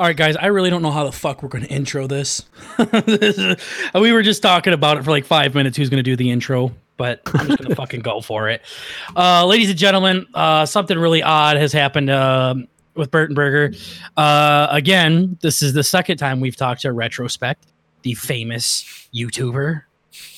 All right, guys, I really don't know how the fuck we're going to intro this. This is- we were just talking about it for like five minutes. Who's going to do the intro? But I'm just going to fucking go for it. Uh, ladies and gentlemen, uh, something really odd has happened um with Burton Burger. Uh, again, this is the second time we've talked to Retrospect, the famous YouTuber,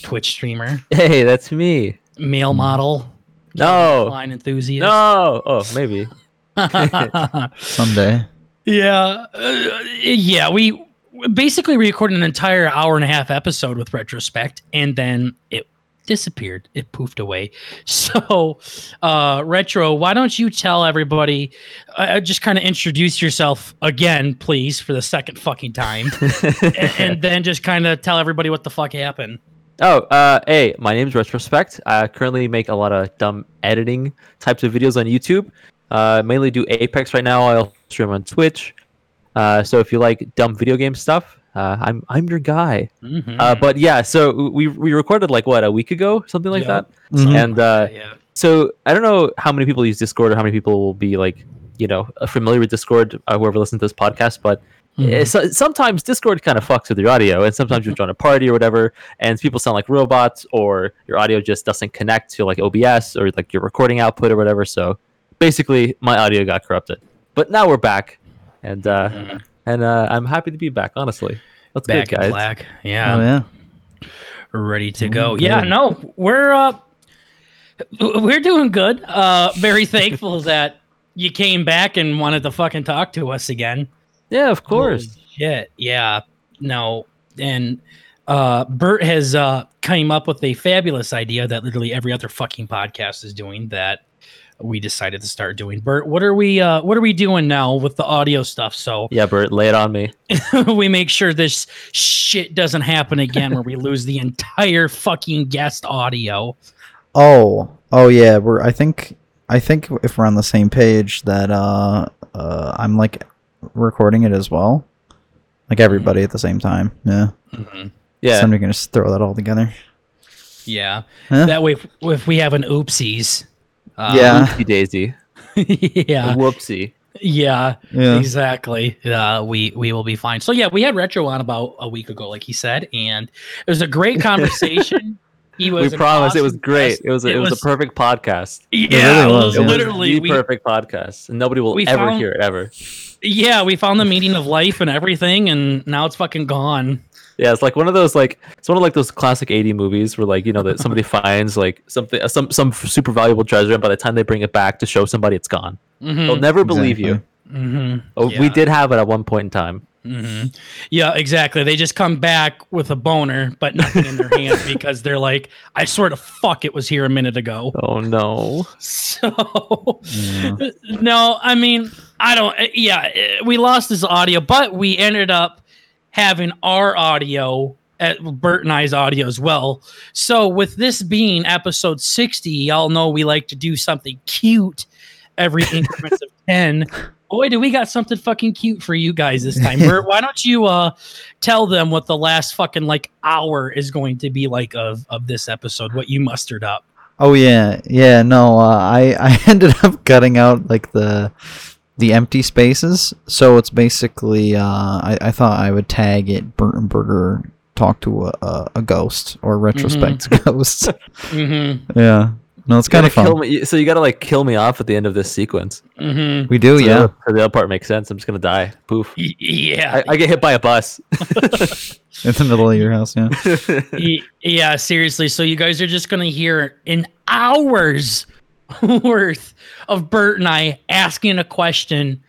Twitch streamer, Hey, that's me. male model, No. line enthusiast. No. Oh, maybe. Someday. Yeah, uh, yeah. We basically recorded an entire hour and a half episode with retrospect, and then it disappeared. It poofed away. So, uh, retro, why don't you tell everybody? Uh, just kind of introduce yourself again, please, for the second fucking time, and, and then just kind of tell everybody what the fuck happened. Oh, uh, hey, my name's Retrospect. I currently make a lot of dumb editing types of videos on YouTube. Uh, mainly do Apex right now. I'll stream on Twitch. Uh, so if you like dumb video game stuff, uh, I'm I'm your guy. Mhm. Uh, but yeah, so we we recorded like what a week ago, something like Yep. that. Something and, uh, yeah. So I don't know how many people use Discord or how many people will be like, you know, uh, familiar with Discord. Uh, whoever listens to this podcast, but Mhm. uh, so, sometimes Discord kind of fucks with your audio, and sometimes you join a party or whatever, and people sound like robots, or your audio just doesn't connect to like OBS or like your recording output or whatever. So basically, my audio got corrupted. But now we're back, and uh, Mhm. and uh, I'm happy to be back. Honestly, that's Back good, guys. black. Yeah. Oh yeah. ready to go. Yeah, no, we're uh we're doing good. Uh very thankful that you came back and wanted to fucking talk to us again. Yeah, of course. Holy shit. Yeah. No. And uh Burt has uh came up with a fabulous idea that literally every other fucking podcast is doing that we decided to start doing. Burt, what are we uh what are we doing now with the audio stuff? So Yeah, Burt, lay it on me. we make sure this shit doesn't happen again where we lose the entire fucking guest audio. Oh, oh yeah. We're. I think. I think if we're on the same page, that uh, uh, I'm like recording it as well, like everybody at the same time. Yeah. Yeah, So I'm gonna just throw that all together. Yeah. Huh? That way, if, if we have an oopsies. Uh, Yeah. Whoopsie daisy. yeah. Whoopsie. Yeah. Yeah. Exactly. Uh, we we will be fine. So yeah, we had retro on about a week ago, like he said, and it was a great conversation. He was. We an promised it was great. guest. It was a, it, was, a perfect podcast. Yeah, really was, yeah. literally. the We, perfect podcast, and nobody will ever found- hear it ever. yeah, we found the meaning of life and everything, and now it's fucking gone. Yeah, it's like one of those like it's one of like those classic eighty movies where like you know that somebody finds like something uh, some some super valuable treasure, and by the time they bring it back to show somebody, it's gone. They'll Mm-hmm. never believe you. hmm Oh, we did have it at one point in time. hmm Yeah, exactly. They just come back with a boner, but nothing in their hand because they're like, I swear to fuck, it was here a minute ago. Oh no! So, Yeah. no, I mean, I don't, uh, yeah, uh, we lost this audio, but we ended up having our audio at Burt and I's audio as well. So, with this being episode 60, y'all know we like to do something cute every increments of 10. Boy, do we got something fucking cute for you guys this time. Burt, why don't you uh tell them what the last fucking like hour is going to be like of of this episode, what you mustered up. Oh yeah, yeah. No, uh, I I ended up cutting out like the the empty spaces. So it's basically uh, I I thought I would tag it Burton Burger talk to a a, a ghost or retrospect ghost. Mm-hmm. yeah. No, it's kind of fun. kill me- So you gotta like kill me off at the end of this sequence. Mm-hmm. We do, So yeah. the- so the other part makes sense. I'm just gonna die. Poof. Yeah. I, I get hit by a bus. In the middle of your house, yeah. Yeah, seriously. So you guys are just gonna hear in hour's worth of Burt and I asking a question,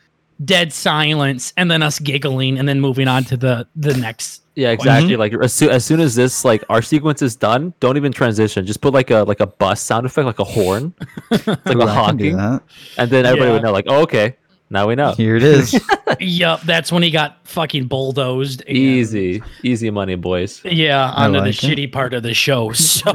dead silence, and then us giggling, and then moving on to the the next. Yeah, exactly. Like as, soo- as soon as this like our sequence is done, don't even transition. Just put like a like a bus sound effect, like a horn, like a a I honking, and then everybody Yeah. would know. Like, oh, okay, now we know. Here it is. Yup, that's when he got fucking bulldozed. and- Easy, easy money, boys. Yeah, I onto the it. shitty part of the show. So.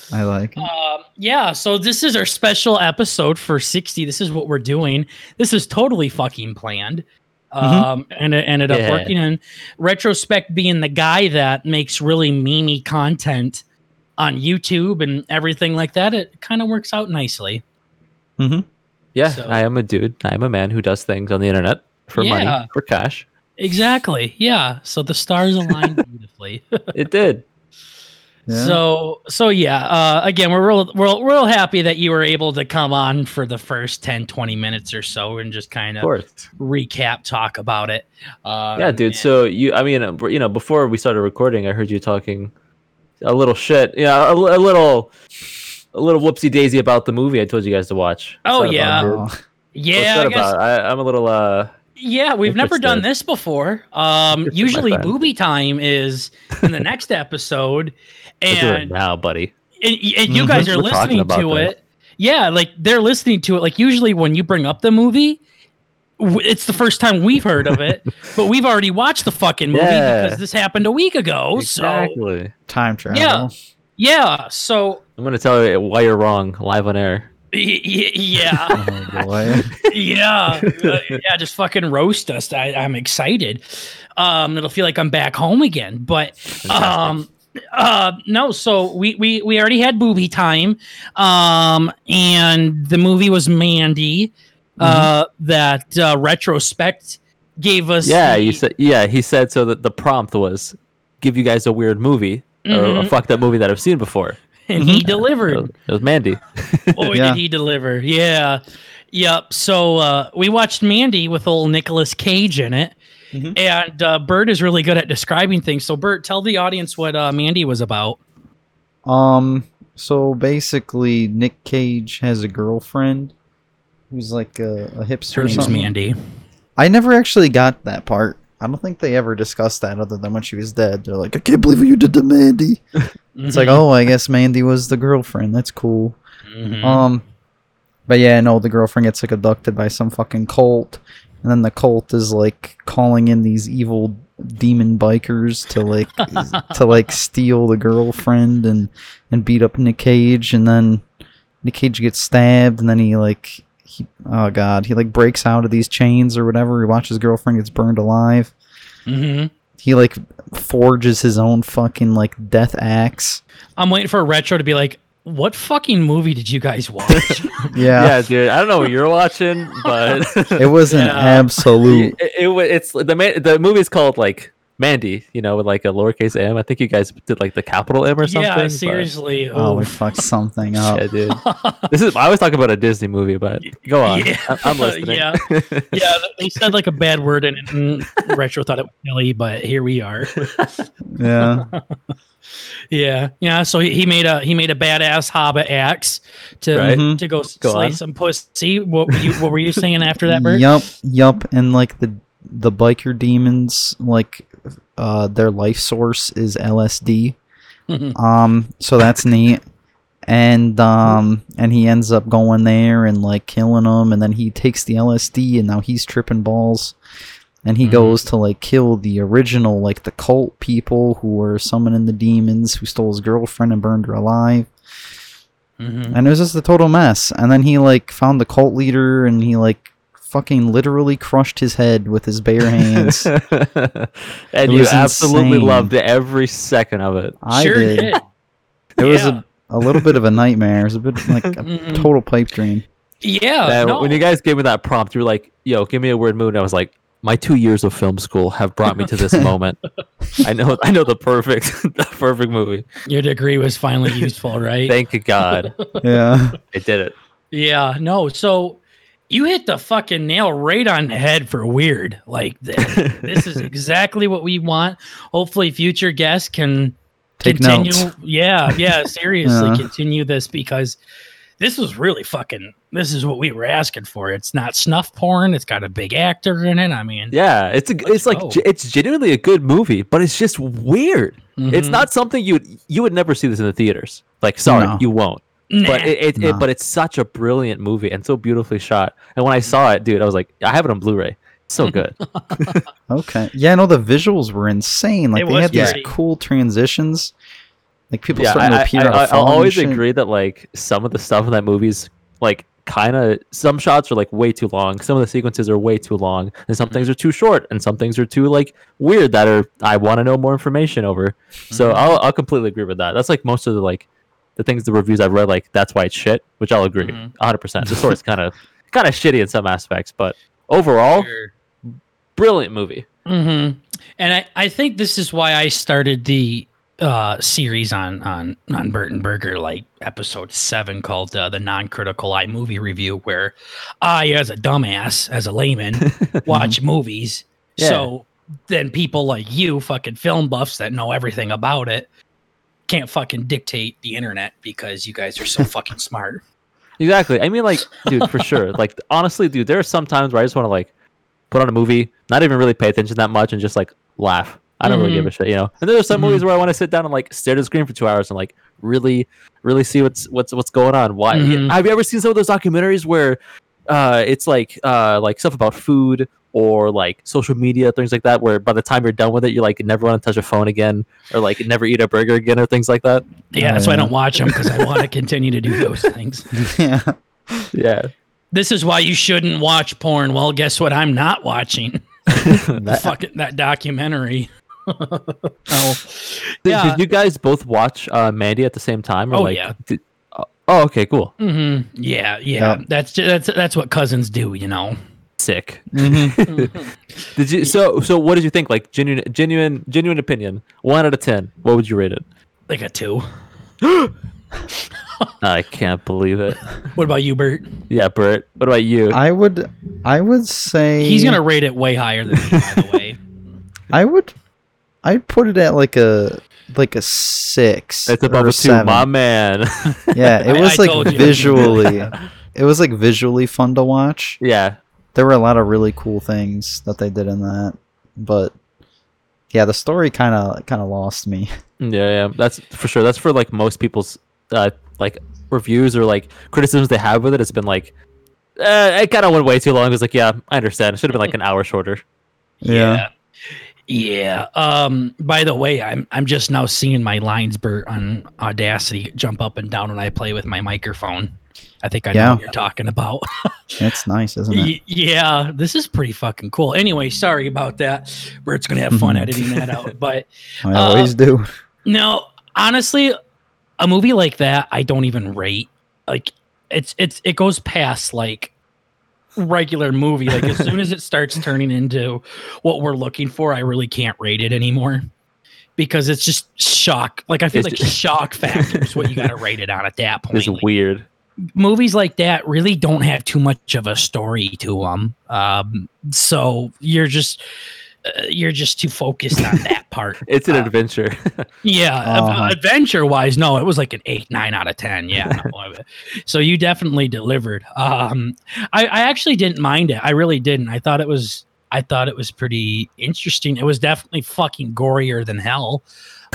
I like. Um, yeah, so this is our special episode for 60. This is what we're doing. This is totally fucking planned. Um, and it ended up Yeah. working. And retrospect being the guy that makes really memey content on YouTube and everything like that, it kind of works out nicely. Yeah, So- I am a dude. I am a man who does things on the internet for Yeah. money, for cash. Exactly. Yeah. So the stars aligned beautifully. It did. Yeah. So so yeah, uh, again, we're real, we're real happy that you were able to come on for the first 10, 20 minutes or so and just kind Of of course. recap, talk about it. Uh, Yeah, dude. and- So you, I mean, uh, you know, before we started recording, I heard you talking a little shit. Yeah, a, a little, a little whoopsie daisy about the movie I told you guys to watch. Oh, What's yeah. about, dude? Oh, What's yeah, that I guess, about? I, I'm a little. uh yeah, we've never done this before. Um, usually friend. booby time is in the next episode, let's do it and now, buddy. and, and you Mhm. guys are listening to this. it. Yeah, like they're listening to it. Like usually when you bring up the movie, it's the first time we've heard of it, but we've already watched the fucking movie Yeah. because this happened a week ago. So Exactly. time travel. Yeah. yeah, so I'm gonna tell you why you're wrong live on air. y- y- yeah, Oh boy. yeah, uh, yeah. Just fucking roast us. I, I'm excited. Um, it'll feel like I'm back home again. But um, uh, no. So we we we already had booby time. Um, and the movie was Mandy. Uh, that uh, retrospect gave us. Yeah, the- you said. Yeah, he said so. That the prompt was give you guys a weird movie or a Mhm. fucked up movie that I've seen before. And he It delivered. was, it was Mandy. Boy, Yeah. did he deliver! Yeah, yep. So uh, we watched Mandy with old Nicolas Cage in it, Mhm. and uh, Burt is really good at describing things. So Burt, tell the audience what uh, Mandy was about. Um. So basically, Nick Cage has a girlfriend who's like a, a hipster Her name's something. Mandy. I never actually got that part. I don't think they ever discussed that other than when she was dead. They're like, I can't believe you did to Mandy. It's like, oh, I guess Mandy was the girlfriend. That's cool. Mhm. Um, but yeah, no, the girlfriend gets like abducted by some fucking cult, and then the cult is like calling in these evil demon bikers to like to like steal the girlfriend and and beat up Nick Cage, and then Nick Cage gets stabbed, and then he like he oh god, he like breaks out of these chains or whatever. He watches his girlfriend gets burned alive. Mhm. He like forges his own fucking like death axe. I'm waiting for a retro to be like, "What fucking movie did you guys watch?" Yeah, yeah, dude. I don't know what you're watching, but it was an Yeah. absolute. it, it, wa- it's the man, the movie's called like Mandy, you know, with like a lowercase m. I think you guys did like the capital M or something. yeah, but- seriously. Oh, we fucked something up. Yeah, dude. This is I was talking about a Disney movie, but go on. Yeah. I- I'm listening. Yeah. yeah, they said like a bad word and, and retro thought it was silly, but here we are. Yeah. Yeah, yeah. So he, he made a he made a badass hobbit axe to Right. Mhm. to go, Go slay on. some pussy. What were you what were you saying after that, Burt? Yup, yup, and like the the biker demons, like uh, their life source is LSD. Um, so that's neat. And um, and he ends up going there and like killing them, and then he takes the LSD, and now he's tripping balls. And he Mhm. goes to like kill the original, like the cult people who were summoning the demons, who stole his girlfriend and burned her alive. Mhm. and it was just a total mess. And then he like found the cult leader, and he like fucking literally crushed his head with his bare hands. and you absolutely insane. loved every second of it. I sure did. did. It was a, a little bit of a nightmare. It was a bit like a total pipe dream. Yeah. And no. when you guys gave me that prompt, you were like, "Yo, give me a weird mood." And I was like, "My two years of film school have brought me to this moment. I know, I know the perfect, the perfect movie. Your degree was finally useful, right? Thank God, Yeah. I did it." yeah. No. So you hit the fucking nail right on the head for weird. Like this, this is exactly what we want. Hopefully, future guests can Take continue. notes. Yeah. Yeah. Seriously, Yeah. continue this because this was really fucking. This is what we were asking for. It's not snuff porn. It's got a big actor in it. I mean, Yeah, it's a, it's like go. ge- it's genuinely a good movie, but it's just weird. It's mhm. not something you would you would never see this in the theaters. Like, sorry, No. you won't. Nah. But it, it, No. it but it's such a brilliant movie and so beautifully shot. And when I saw it, dude, I was like, I have it on Blu-ray. It's so good. Okay. Yeah, no, the visuals were insane. Like It they was had these cool transitions. Like people yeah, starting I, to appear I, out of I, fall will and always agree that like some of the stuff in that movie's like kind of some shots are like way too long. Some of the sequences are way too long, and some things are too short, and some things are too like weird that are I want to know more information over. So Mhm. I'll I'll completely agree with that. That's like most of the like the things the reviews I've read like that's why it's shit, which I'll agree Mhm. 100. percent The story's kind of kind of shitty in some aspects, but overall Sure. brilliant movie. hmm And I, I think this is why I started the uh, series on on on Burton Burger, like episode seven, called uh, the non-critical eye movie review, where I, as a dumbass, as a layman, watch movies. Yeah. So then people like you, fucking film buffs that know everything about it, can't fucking dictate the internet because you guys are so fucking smart. Exactly. I mean, like, dude, for sure. Like, honestly, dude, there are some times where I just want to like put on a movie, not even really pay attention that much, and just like laugh. I don't really give a shit, you know. And there are some Mhm. movies where I want to sit down and like stare at the screen for two hours and like really, really see what's what's what's going on. Why? Mhm. Have you ever seen some of those documentaries where uh, it's like uh, like stuff about food or like social media things like that, where by the time you're done with it, you like never want to touch a phone again or like never eat a burger again or things like that. Yeah, that's why I don't watch them because I want to continue to do those things. yeah. Yeah. This is why you shouldn't watch porn. Well, guess what? I'm not watching That- fucking that documentary. oh, Did, yeah. did you guys both watch uh, Mandy at the same time? Or Oh, like, yeah. did- oh, okay, cool. hmm Yeah, yeah. Yeah. That's ju- that's that's what cousins do, you know. Sick. Mhm. Did you? So, so what did you think? Like genuine, genuine, genuine opinion. One out of ten. What would you rate it? Like a two. I can't believe it. What about you, Burt? Yeah, Burt. What about you? I would I would say He's gonna rate it way higher than me, by the way. I would I'd put it at like a like a six. it's above or a two, seven. my man. Yeah, it I- was I like visually it was like visually fun to watch. yeah, There were a lot of really cool things that they did in that. But yeah, the story kind of kind of lost me. yeah, yeah. That's for sure. That's for like most people's uh, like reviews or like criticisms they have with it. It's been like, uh, it kind of went way too long. It was like, yeah, I understand. It should have been like an hour shorter. Yeah. Yeah. Um, by the way, I'm I'm just now seeing my lines Burt on Audacity jump up and down when I play with my microphone. I think I know what you're talking about. That's nice, isn't it? Yeah, this is pretty fucking cool. Anyway, sorry about that. Burt's gonna have fun editing that out. But I always do. no, honestly, a movie like that, I don't even rate. Like it's it's it goes past like regular movie. Like as soon as it starts turning into what we're looking for, I really can't rate it anymore. Because it's just shock. Like I feel It's like shock factor is what you gotta rate it on at that point. It's Like, weird. movies like that really don't have too much of a story to them. Um, so you're just uh, you're just too focused on that part. It's an Uh, adventure. yeah, Uh-huh. adventure wise, no, it was like an eight, nine out of ten. Yeah, no, so you definitely delivered. Um, I, I actually didn't mind it. I really didn't. I thought it was. I thought it was pretty interesting. It was definitely fucking gorier than hell.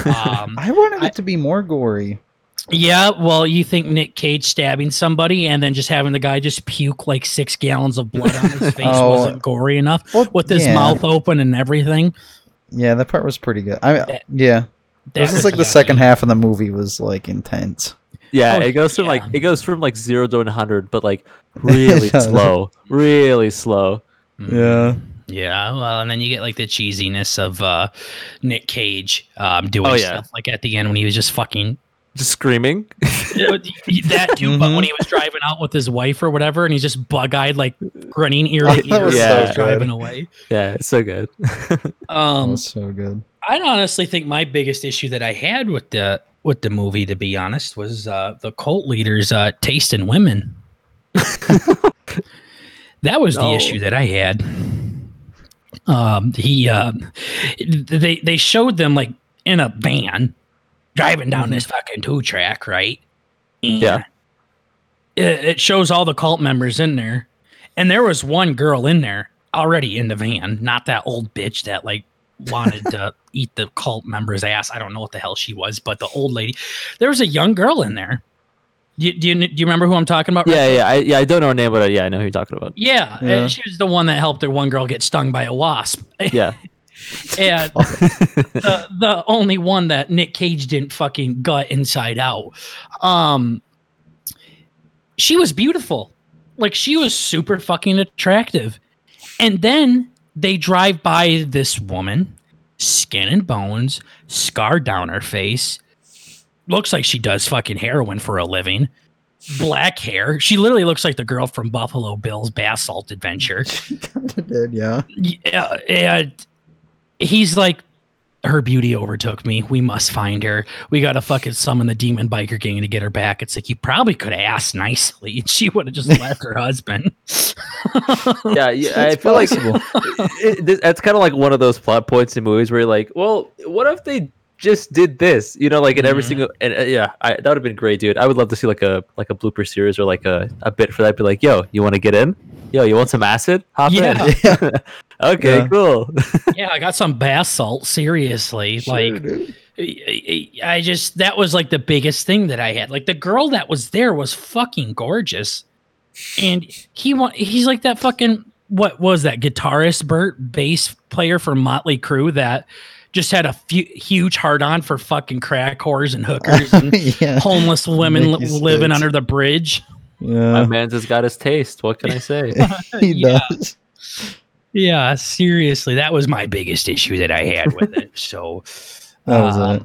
Um, I wanted I- it to be more gory. Yeah, well, you think Nick Cage stabbing somebody and then just having the guy just puke like six gallons of blood on his face Oh. wasn't gory enough Well, with his yeah. mouth open and everything. Yeah, that part was pretty good. I That- yeah. That This is like the yucky. second half of the movie was like intense. Yeah, Oh, it goes from yeah. like it goes from like zero to one hundred, but like really slow, really slow. Yeah. Yeah, well, and then you get like the cheesiness of uh, Nick Cage um, doing Oh, yeah. stuff like at the end when he was just fucking Just screaming. that too. But when he was driving out with his wife or whatever, and he's just bug eyed, like grinning ear to ear, was as so driving away. yeah, it's so good. That Um, was so good. I honestly think my biggest issue that I had with the with the movie, to be honest, was uh, the cult leaders' uh, taste in women. that was the issue that I had. Um, he, uh, they they showed them like in a van driving down this fucking two track, right? And Yeah. It, it shows all the cult members in there, and there was one girl in there already in the van, not that old bitch that like wanted to eat the cult member's ass. I don't know what the hell she was, but the old lady. There was a young girl in there. Do you, do you, do you remember who I'm talking about? yeah, yeah, I, yeah. I don't know her name, but uh, yeah, I know who you're talking about. Yeah, Yeah. and she was the one that helped her one girl get stung by a wasp. Yeah, and the, the only one that Nick Cage didn't fucking gut inside out. Um, she was beautiful, like she was super fucking attractive, and then they drive by this woman, skin and bones, scar down her face, looks like she does fucking heroin for a living. black hair. She literally looks like the girl from Buffalo Bill's Bath Salt Adventure. Yeah. Yeah, and he's like, her beauty overtook me. We must find her. We gotta fucking summon the demon biker gang to get her back. It's like you probably could have asked nicely, and she would have just left her husband. yeah, yeah I It's feel possible. like it, it, that's kind of like one of those plot points in movies where you're like, well, what if they just did this? You know, like in every Mhm. single and uh, yeah, I, that would have been great, dude. I would love to see like a like a blooper series or like a, a bit for that. Be like, yo, you want to get in? Yo, you want some acid? Hop Yeah. in. Yeah. okay, Yeah. cool. yeah, I got some bath salt. Seriously, like dude. I I just that was like the biggest thing that I had. Like the girl that was there was fucking gorgeous, and he want he's like that fucking what was that guitarist Burt bass player for Motley Crue that just had a few, huge hard on for fucking crack whores and hookers and yeah. homeless women li- living under the bridge. My man's has got his taste. What can I say? he Yeah. does. Yeah, seriously, that was my biggest issue that I had with it. So That was um, it.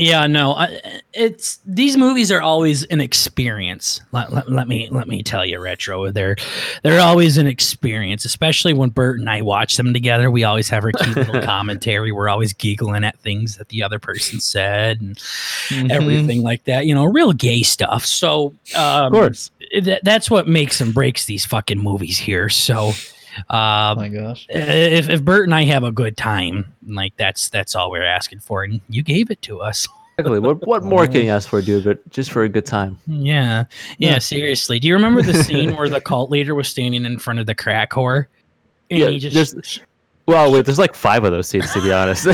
Yeah, no, I, it's these movies are always an experience. Let, let, let me let me tell you, retro. They're they're always an experience, especially when Burt and I watch them together. We always have our cute little commentary. We're always giggling at things that the other person said and Mhm. everything like that. You know, real gay stuff. So, um, of course. that, that's what makes and breaks these fucking movies here. So, Oh um, my gosh. if, if Burt and I have a good time, like that's that's all we're asking for, and you gave it to us. Exactly. What what more can you ask for, dude? But just for a good time. Yeah, yeah, Yeah. seriously. Do you remember the scene where the cult leader was standing in front of the crack whore? And Yeah, he just there's- Well, wait, there's like five of those scenes to be honest. yeah.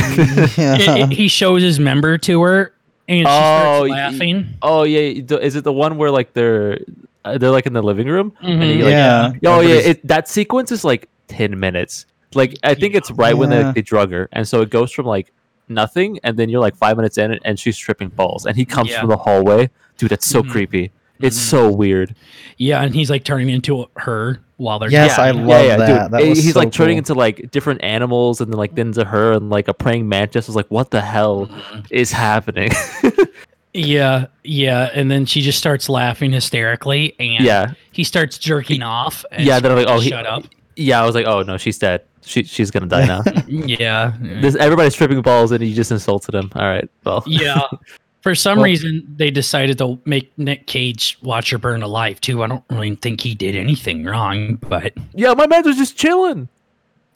it- it- he shows his member to her, and she Oh, starts laughing. oh yeah, is it the one where like they're they're like in the living room? Mhm. you, like, yeah. Oh yeah, it, that sequence is like ten minutes. Like I think it's right when they, Yeah. they drug her, and so it goes from like nothing, and then you're like five minutes in, and she's tripping balls, and he comes Yeah. from the hallway. Dude, that's so Mhm. creepy. It's Mhm. so weird. Yeah, and he's like turning into her while they're Yes, I talking. love that. That Eh, was He's so like turning into like different animals, and then like then to her, and like a praying mantis. I was like, what the hell Mhm. is happening? Yeah, yeah, and then she just starts laughing hysterically, and yeah, he starts jerking off. And Yeah, then I'm like, oh, he- shut up. yeah. I was like, oh no, she's dead. She she's gonna die now. Yeah, this everybody's tripping balls, and you just insulted him. All right, well, yeah. For some Well- reason, they decided to make Nick Cage watch her burn alive too. I don't really think he did anything wrong, but yeah. My man was just chilling.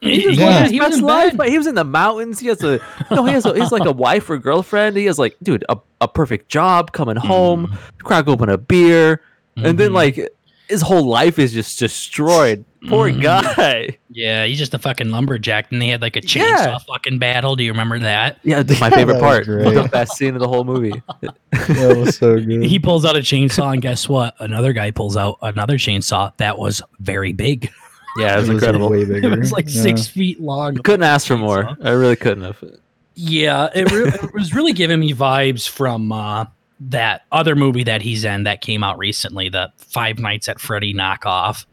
He just Yeah. lived his he was in life. bed. man. He was in the mountains. He has a no. He has a, he's like a wife or girlfriend. He has like, dude, a, a perfect job. Coming home, crack open a beer, and then Mhm. like his whole life is just destroyed. Poor Mhm. guy. yeah, he's just a fucking lumberjack. And they had like a chainsaw Yeah. fucking battle. Do you remember that? Yeah, that's my favorite That part. was The best scene of the whole movie. that was so good. He pulls out a chainsaw, and guess what? Another guy pulls out another chainsaw that was very big. Yeah, it was It incredible. way It was like Yeah. six feet long. Couldn't ask for more. I really couldn't have. Yeah, it, re- it was really giving me vibes from uh, that other movie that he's in that came out recently, the Five Nights at Freddy knockoff.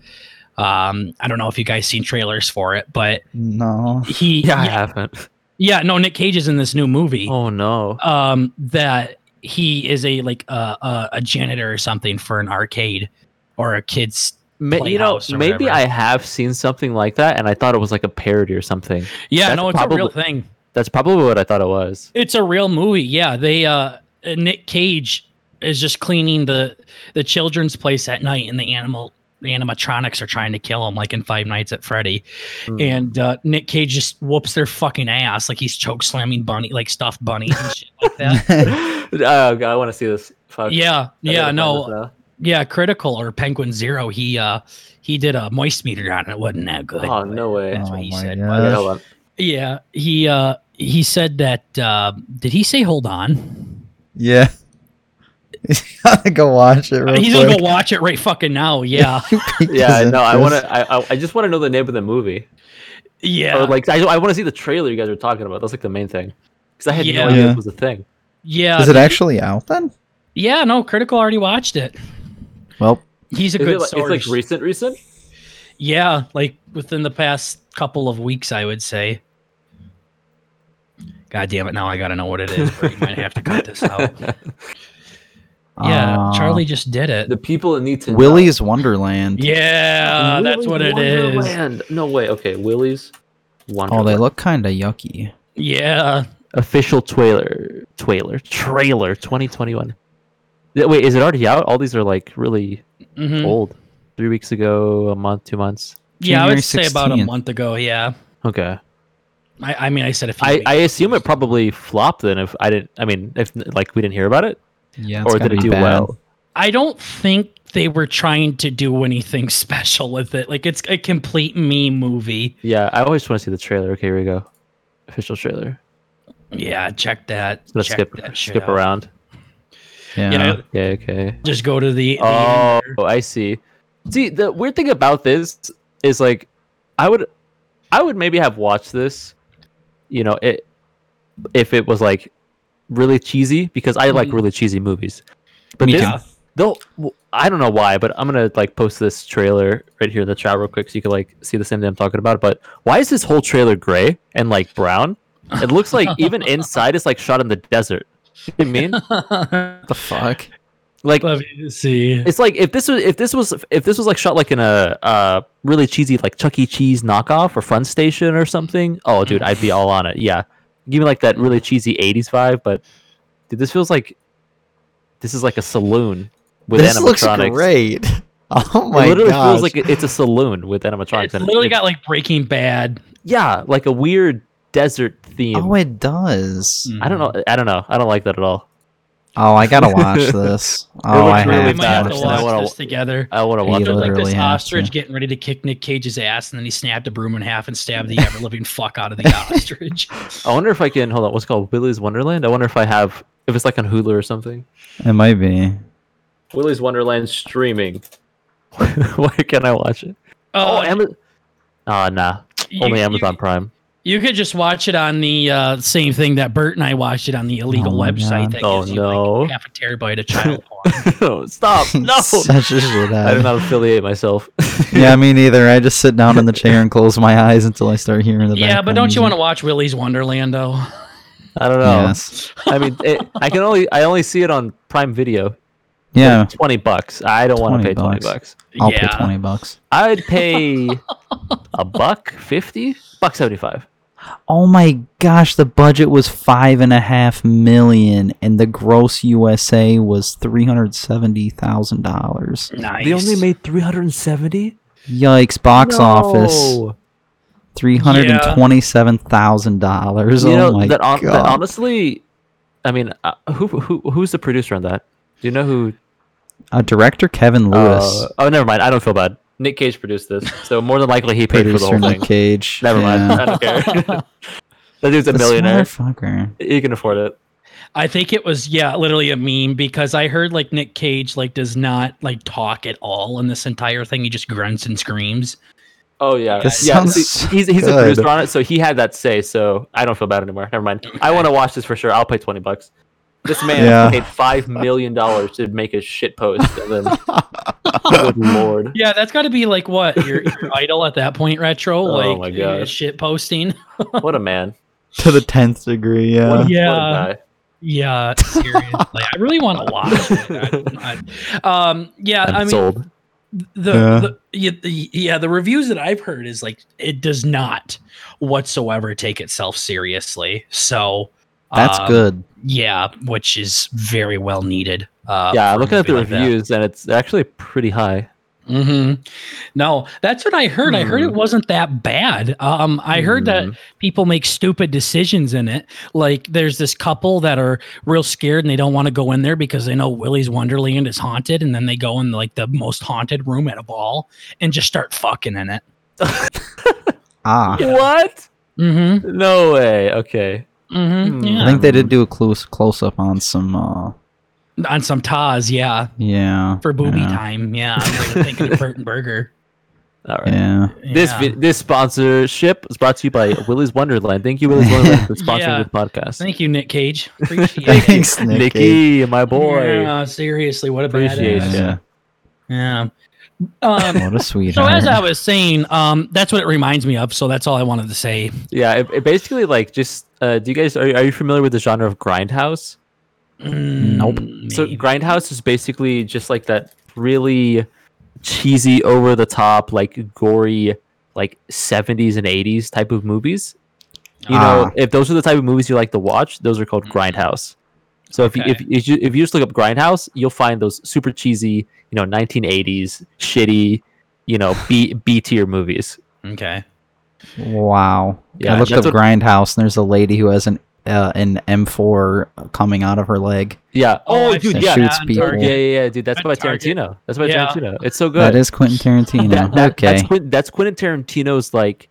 Um, I don't know if you guys seen trailers for it, but No. he, Yeah, I haven't. yeah, no, Nick Cage is in this new movie. Oh no. Um, that he is a like uh, uh, a janitor or something for an arcade or a kids. Ma- you know, maybe. I have seen something like that, and I thought it was like a parody or something. Yeah, That's no, it's a real thing. That's probably what I thought it was. It's a real movie. Yeah, they uh Nick Cage is just cleaning the the children's place at night and the animal the animatronics are trying to kill him like in Five Nights at Freddy. Hmm. And uh, Nick Cage just whoops their fucking ass like he's choke slamming bunny like stuffed bunnies and shit like that. oh god, I want to see this. Fuck. Yeah, I yeah, no. This now. Yeah, Critikal or Penguin Zero, he uh he did a moist meter on it. It wasn't that good. Oh no way. That's what Oh he said. God. Okay, hold on. Yeah, he uh he said that uh did he say hold on? Yeah. He's gotta go watch it real He's quick. gonna go watch it right fucking now. Yeah. Yeah, no, I want to. I, I, I just want to know the name of the movie. Yeah. Or like, I, I want to see the trailer you guys are talking about. That's like the main thing. Because I had Yeah. no idea Yeah. this was a thing. yeah. Is it actually out then? yeah, no, Critikal already watched it. Well, He's a good it like, source. it's like recent, recent. yeah, like within the past couple of weeks, I would say. God damn it, now I gotta know what it is. but you might have to cut this out. Yeah, Uh, Charlie just did it. The people that need to know. Wonderland. Yeah, that's Willy's what it is. Wonderland. No way. Okay, Willy's Wonderland. Oh, they look kind of yucky. Yeah. official trailer, trailer, trailer, 2021. Yeah, Wait, is it already out? All these are like really mhm. old. Three weeks ago, a month, two months. Yeah, I January would say about a month ago. Yeah. Okay. I, I mean, I said a few. I, weeks I assume so- it probably flopped then. If I didn't, I mean, if like we didn't hear about it, Yeah, or did it do bad. well? I don't think they were trying to do anything special with it. Like it's a complete meme movie. Yeah, I always want to see the trailer. Okay, here we go. Official trailer. Yeah, check that. Let's check skip that shit skip out. around. Yeah. Yeah, Okay, okay. just go to the. the Oh, end. I see. See, the weird thing about this is like, I would, I would maybe have watched this, you know, it if it was like really cheesy because I like Mhm. really cheesy movies. But Me this, too. they'll, w- I don't know why, but I'm gonna like post this trailer right here in the chat real quick so you can like see the same thing I'm talking about. But why is this whole trailer gray and like brown? It looks like even inside it's like shot in the desert. You know what mean? What the fuck? Like Let me see. it's like if this was if this was if this was like shot like in a uh really cheesy like Chuck E. Cheese knockoff or Fun Station or something. Oh, dude, I'd be all on it. Yeah, give me like that really cheesy '80s vibe. But dude, this feels like this is like a saloon with this looks animatronics. great. Oh my god! It my literally gosh. feels like it's a saloon with animatronics. It's and literally it- got like Breaking Bad. yeah, like a weird desert theme. oh, it does. Mm. I don't know. I don't know. I don't like that at all. Oh, I gotta watch this. Oh, I really We have might to have to watch watch this. wanna- this together. I want to watch He it. like literally this ostrich to. getting ready to kick Nick Cage's ass, and then he snapped a broom in half and stabbed the ever living fuck out of the ostrich. I wonder if I can hold on. What's it called Willy's Wonderland? I wonder if I have if it's like on Hulu or something. It might be. Willy's Wonderland streaming. Why can't I watch it? Oh, Oh, Amazon. Oh, nah. you- Only you- Amazon Prime. You could just watch it on the uh, same thing that Burt and I watched it on the illegal Oh website God. that Oh, gives you no. like half a terabyte of child porn. no, stop. No. Such a shit I do not affiliate myself. Yeah, me neither. I just sit down in the chair and close my eyes until I start hearing the yeah, but don't you want to to? watch Willy's Wonderland though? I don't know. Yes. I mean, it, I can only I only see it on Prime Video. Yeah, Twenty bucks. I don't want to 20 pay twenty bucks. bucks. I'll yeah. pay twenty bucks. I'd pay a buck fifty, buck seventy five. Oh my gosh, the budget was five and a half million, and the gross USA was three hundred seventy thousand dollars. Nice. They only made three hundred and seventy. Yikes! Box office three hundred and twenty-seven thousand dollars. Oh know my that, on, god! that honestly, I mean, uh, who who who's the producer on that? Do you know who? uh, director Kevin Lewis, Uh, oh, never mind. I don't feel bad. Nick Cage produced this, so more than likely he paid for the producer whole Nick thing. Cage. Never mind. I don't care. that dude's a This millionaire. motherfucker. He can afford it. I think it was yeah, literally a meme because I heard like Nick Cage like does not like talk at all in this entire thing. He just grunts and screams. Oh yeah, This yeah. sounds see, he's he's a producer on it, so he had that say. So I don't feel bad anymore. Never mind. I want to watch this for sure. I'll pay twenty bucks. This man Yeah. paid five million dollars to make a shit post, and then good lord. Yeah, that's got to be like what your, your idol at that point, retro. Oh like my uh, gosh. shit posting. What a man. to the tenth degree. Yeah. What a Yeah. guy. Yeah, seriously, I really want to watch it. I- I- um, yeah, I'm I mean, sold. the, Yeah. the yeah, the yeah the reviews that I've heard is like it does not whatsoever take itself seriously. So That's um, good. Yeah, which is very well needed. Uh, yeah, for a looking at the movie like that. reviews, and it's actually pretty high. Mm-hmm. No, that's what I heard. I heard it Hmm. wasn't that bad. Um, I heard that Hmm. people make stupid decisions in it. Like there's this couple that are real scared and they don't want to go in there because they know Willy's Wonderland is haunted, and then they go in like the most haunted room at a ball and just start fucking in it. Ah, What? Mm-hmm. No way. Okay. Mm-hmm. Hmm. I think they did do a close close up on some. uh On some Taz, yeah, Yeah. for booby yeah, time. Yeah, they were thinking of Burton Burger. All right. Yeah. This Yeah. vi- this sponsorship is brought to you by Willy's Wonderland. Thank you, Willy's Wonderland, for sponsoring Yeah. this podcast. Thank you, Nick Cage. Appreciate it. Thanks, Nicky. Nikki, my boy. Yeah, seriously, what a Appreciate badass. Yeah. Yeah. Um, What a so as I was saying, um, that's what it reminds me of. So that's all I wanted to say. Yeah, it, it basically like just. Uh, do you guys are, are you familiar with the genre of grindhouse? Nope. Mm, So. Grindhouse is basically just like that really cheesy, over the top, like gory, like 70s and 80s type of movies. You know, Ah. if those are the type of movies you like to watch, those are called Grindhouse. So if you, if, if you if you just look up Grindhouse, you'll find those super cheesy, you know, 1980s shitty, you know, B B tier movies. okay. Wow. Yeah, I looked up what- Grindhouse, and there's a lady who has an uh, an M4 coming out of her leg. Yeah. Oh, Oh, dude, yeah. Shoots people. Yeah, yeah, yeah, dude. That's by Tarantino. That's by Yeah. Tarantino. It's so good. That is Quentin Tarantino. That- that- okay. That's, Quentin, that's Quentin Tarantino's like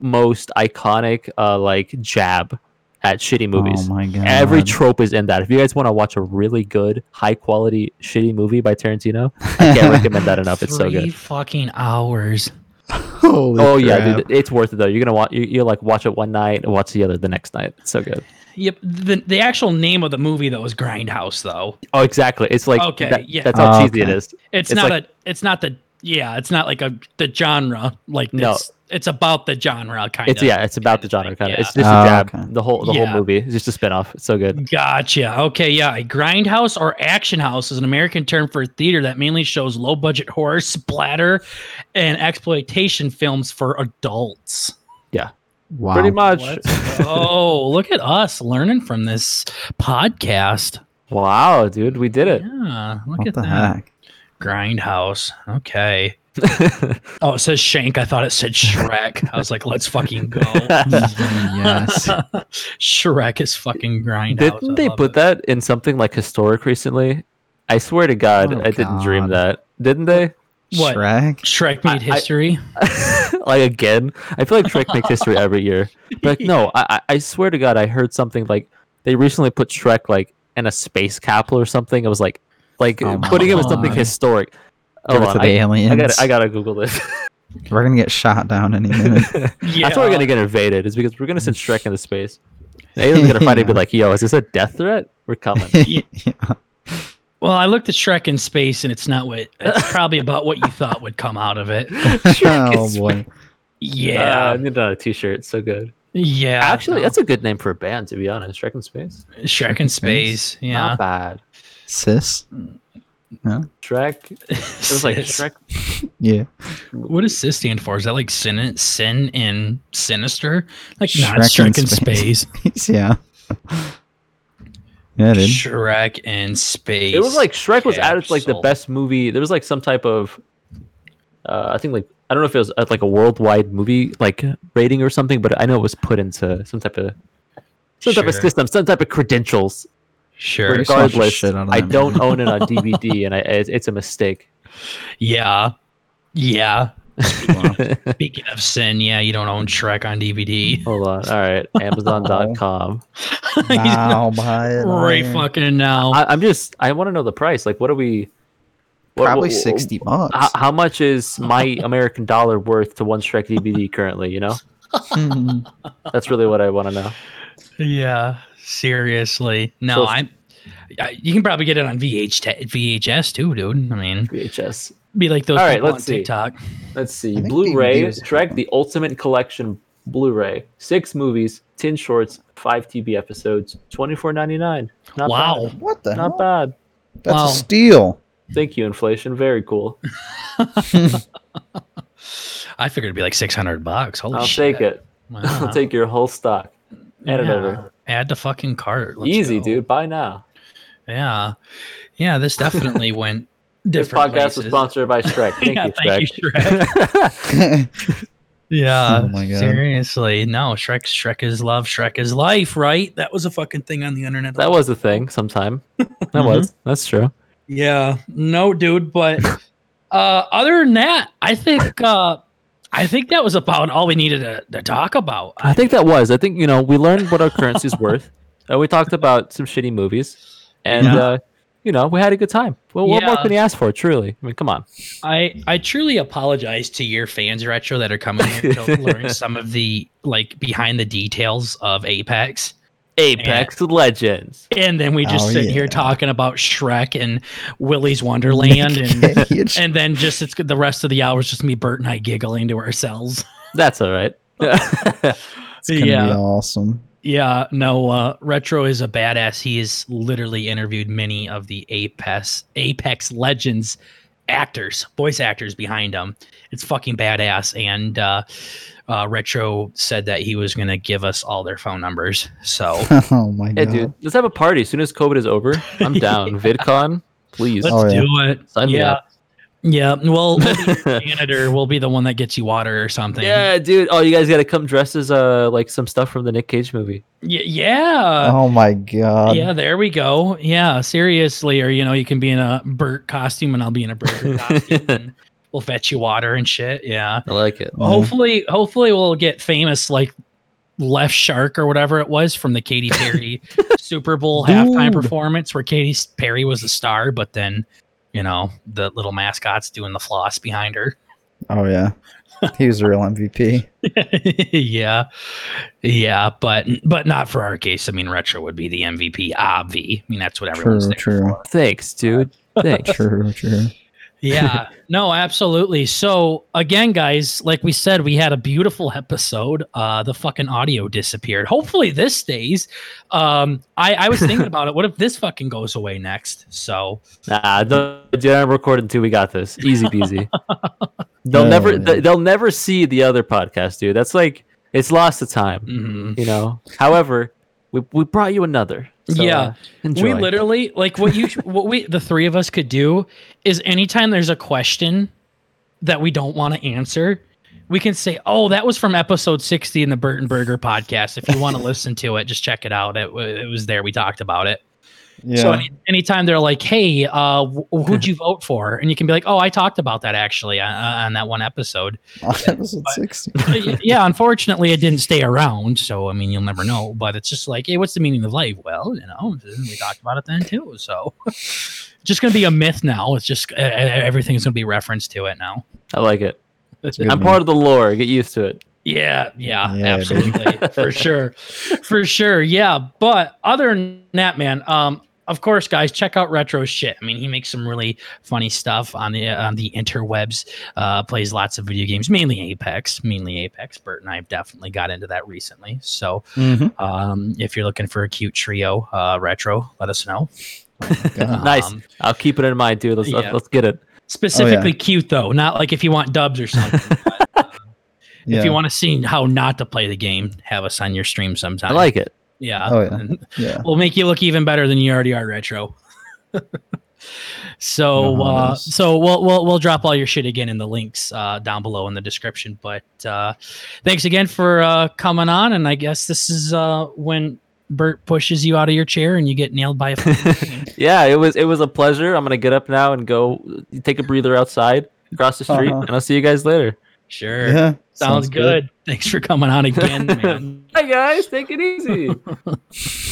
most iconic uh like jab at shitty movies. Oh my god. Every trope is in that. If you guys want to watch a really good, high quality, shitty movie by Tarantino, I can't recommend that enough. It's so Three good. fucking hours. Holy Oh yeah, dude, it's worth it though. You're gonna watch. You, you like watch it one night and watch the other the next night. It's so good. Yep. The the actual name of the movie though is Grindhouse though. Oh, exactly. It's like Okay, that- yeah. That's how Oh, cheesy okay. is. It's, It's not like- a. It's not the. Yeah. It's not like a the genre. Like No. It's, it's about the genre kind It's of. yeah. It's about the genre thing, kind of. yeah. It's just Oh, a jab. okay. The whole the Yeah. whole movie is just a spinoff. It's so good. Gotcha. Okay, yeah. A grindhouse or action house is an American term for theater that mainly shows low budget horror, splatter, and exploitation films for adults. Yeah. Wow. Pretty much. oh, look at us learning from this podcast. Wow, dude, we did it. Yeah, look What at the that. heck? Grindhouse. Okay. Oh, it says Shank. I thought it said Shrek. I was like, let's fucking go. yes. Shrek is fucking grindhouse. Didn't they put it. that in something like historic recently? I swear to God, Oh, I didn't dream that. Didn't they? What? Shrek? Shrek made I- I- history. like again? I feel like Shrek makes history every year. But like, no, I, I I swear to God, I heard something like they recently put Shrek like in a space capsule or something. It was like like Oh my putting him in something God. historic. Give Hold it on, to the I, aliens. I gotta I gotta Google this. We're gonna get shot down any minute. yeah. That's why we're gonna get invaded. Is because we're gonna send Shrek into space. The aliens gonna find it and be like, "Yo, is this a death threat? We're coming." yeah. Well, I looked at Shrek in space, and it's not what. It's probably about what you thought would come out of it. Shrek oh boy. Yeah, Uh, I need a t-shirt. It's so good. yeah. Actually, no. that's a good name for a band, to be honest. Shrek in Space. Shrek in space. Yeah, Not bad. Sis? Shrek. It was like Sis. Shrek. Yeah. What does cis stand for? Is that like sin, sin and sinister? Like not Shrek in Shrek in space. space. yeah. Yeah, dude. Shrek in space. It was like Shrek was added to like the best movie. There was like some type of, uh, I think like I don't know if it was like a worldwide movie like rating or something, but I know it was put into some type of some type of system, some type of credentials. Sure. Regardless, shit out I that don't own it on DVD, and I, it's, it's a mistake. Yeah, yeah. Speaking of sin, yeah, you don't own Shrek on DVD. Hold on. All right, Amazon.com. Now buy it. right on- fucking now. I, I'm just. I want to know the price. Like, what are we? what- Probably what- 60 bucks. How, how much is my American dollar worth to one Shrek DVD currently? You know, Mhm. that's really what I want to know. Yeah, seriously. No, So- I'm. I- You can probably get it on VH VHS too, dude. I mean, VHS. be like those All right, let's on see. TikTok. Let's see. Blu-ray DVD was- Shrek: The Ultimate Collection Blu-ray. Six movies, ten shorts, five TV episodes. Twenty four ninety nine. Not Wow. bad. what the Not hell? bad. That's Wow. a steal. Thank you, inflation. Very cool. I figured it'd be like six hundred bucks. Holy I'll shit! take it. Wow. I'll take your whole stock. Add it Yeah. over. Add to fucking cart. Let's Easy, go. dude. Buy now. Yeah, yeah. This definitely went This different. podcast was sponsored by Shrek. Thank Yeah, you, thank Shrek. you, Yeah. Oh my God. Seriously, no. Shrek. Shrek is love. Shrek is life. Right? That was a fucking thing on the internet. that was a thing sometime. That Mhm. was. That's true. Yeah, no, dude. But uh, other than that, I think uh, I think that was about all we needed to, to talk about. I think that was. I think you know we learned what our currency is worth. Uh, we talked about some shitty movies, and Yeah. uh, you know we had a good time. Well, what more can you ask for? Truly, I mean, come on. I I truly apologize to your fans, retro, that are coming here to learn some of the like behind the details of Apex. Apex Legends. And then we just Oh, sit here talking about Shrek and Willy's Wonderland, and and then just it's the rest of the hours just me, Burt, and I giggling to ourselves. That's all right. It's gonna be yeah. awesome. Yeah, no, uh, Retro is a badass. He has literally interviewed many of the Apex Apex Legends actors, voice actors behind him. It's fucking badass. And uh, uh, Retro said that he was going to give us all their phone numbers. So oh my Yeah, god. dude. Let's have a party as soon as COVID is over. I'm down. VidCon, please. let's Oh, yeah. do it. Sign me yeah. up. Yeah. Well, we'll be janitor will be the one that gets you water or something. Yeah, dude. Oh, you guys got to come dressed as uh like some stuff from the Nick Cage movie. Y- yeah. oh my god. yeah, there we go. Yeah, seriously. Or, you know, you can be in a Burt costume and I'll be in a burger costume and we'll fetch you water and shit. Yeah. I like it. Mhm. Hopefully, hopefully we'll get famous like Left Shark or whatever it was from the Katy Perry Super Bowl halftime performance where Katy Perry was the star, but then, you know, the little mascots doing the floss behind her. Oh yeah. He was a real MVP. yeah. Yeah, but but not for our case. I mean, retro would be the MVP, obvi. I mean, that's what everyone's True, there true. for. Thanks, dude. Thanks. True, true. Yeah no absolutely so again guys like we said we had a beautiful episode uh the fucking audio disappeared hopefully this stays um i i was thinking about it what if this fucking goes away next so Nah, don't, dude, I'm recording too. We got this. Easy peasy. they'll Oh, never, man. they'll never see the other podcast, dude. That's like it's lost the time, mhm. you know. However, we we brought you another. So, Yeah. uh, enjoy. we literally like what you what we the three of us could do is anytime there's a question that we don't want to answer we can say oh that was from episode 60 in the burton burger podcast if you want to listen to it just check it out it, it was there we talked about it Yeah. So any, anytime they're like, "Hey, uh, wh- who'd you vote for?" and you can be like, "Oh, I talked about that actually uh, on that one episode." on episode sixty. Yeah, unfortunately, it didn't stay around, so I mean, you'll never know. But it's just like, hey, what's the meaning of life? Well, you know, we talked about it then too. So, just gonna be a myth now. It's just uh, everything's gonna be referenced to it now. I like it. I'm man. part of the lore. Get used to it. Yeah, yeah, Yeah, absolutely, for sure, for sure. Yeah, but other than that, man, um, of course, guys, check out Retro shit. I mean, he makes some really funny stuff on the on the interwebs. Uh, plays lots of video games, mainly Apex, mainly Apex. Bert and I have definitely got into that recently. So, Mhm. um, if you're looking for a cute trio, uh, Retro, let us know. God. nice. Um, I'll keep it in mind, dude. Let's yeah. let's, let's get it. Specifically cute though, not like if you want dubs or something. but, uh, Yeah. If you want to see how not to play the game, have us on your stream sometime. I like it. Yeah. Oh, yeah. Yeah. We'll make you look even better than you already are, retro. so, No, uh, so we'll we'll we'll drop all your shit again in the links uh, down below in the description. But uh, thanks again for uh, coming on, and I guess this is uh, when Bert pushes you out of your chair and you get nailed by a. Yeah, it was it was a pleasure. I'm gonna get up now and go take a breather outside across the street, Uh-huh. and I'll see you guys later. sure. Yeah. Sounds, good. Thanks for coming on again, man. Hi guys, take it easy.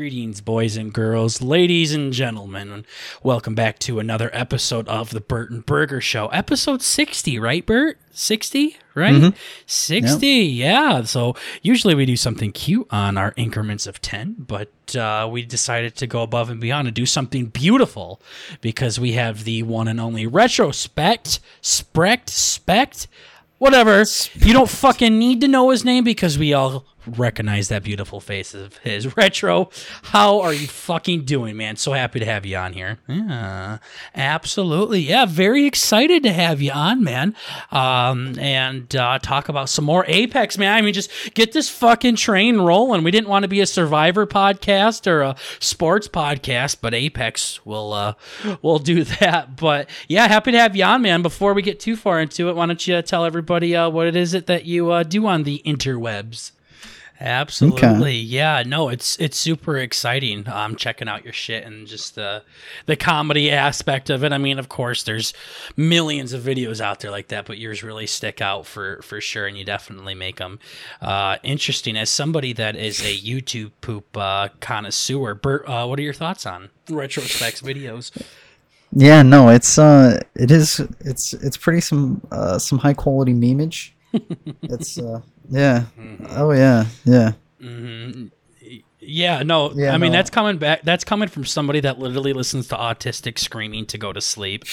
Greetings, boys and girls, ladies and gentlemen. and Welcome back to another episode of the Burton Burger Show. Episode 60, right, Bert? 60, right? Mhm. 60, yeah. So usually we do something cute on our increments of 10, but uh, we decided to go above and beyond and do something beautiful because we have the one and only retrospect, sprect, spect, whatever. You don't fucking need to know his name because we all recognize that beautiful face of his. Retro, how are you fucking doing, man? So happy to have you on here. Yeah, absolutely. Yeah, very excited to have you on, man. Um, and uh, talk about some more Apex, man. I mean, just get this fucking train rolling. We didn't want to be a Survivor podcast or a sports podcast, but Apex will uh, will do that. But yeah, happy to have you on, man. Before we get too far into it, why don't you tell everybody uh, what it is it that you uh, do on the interwebs? Absolutely. Yeah, no, it's it's super exciting. Um checking out your shit and just the the comedy aspect of it. I mean, of course there's millions of videos out there like that, but yours really stick out for for sure and you definitely make them uh interesting as somebody that is a YouTube poop uh connoisseur. Bert, uh what are your thoughts on retrospects videos? Yeah, no, it's uh it is it's it's pretty some uh some high quality memeage. It's uh yeah. Oh yeah, yeah. hmm Yeah, no. Yeah, I mean, no. that's coming back. That's coming from somebody that literally listens to autistic screaming to go to sleep.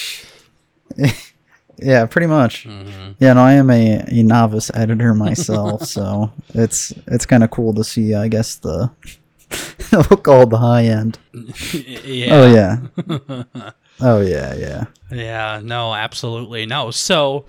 Yeah, pretty much. Mm-hmm. Yeah, no, I am a, a novice editor myself, so it's it's kind of cool to see. I guess the look all the high end. yeah. Oh yeah. oh yeah, yeah. Yeah, no, absolutely no. So,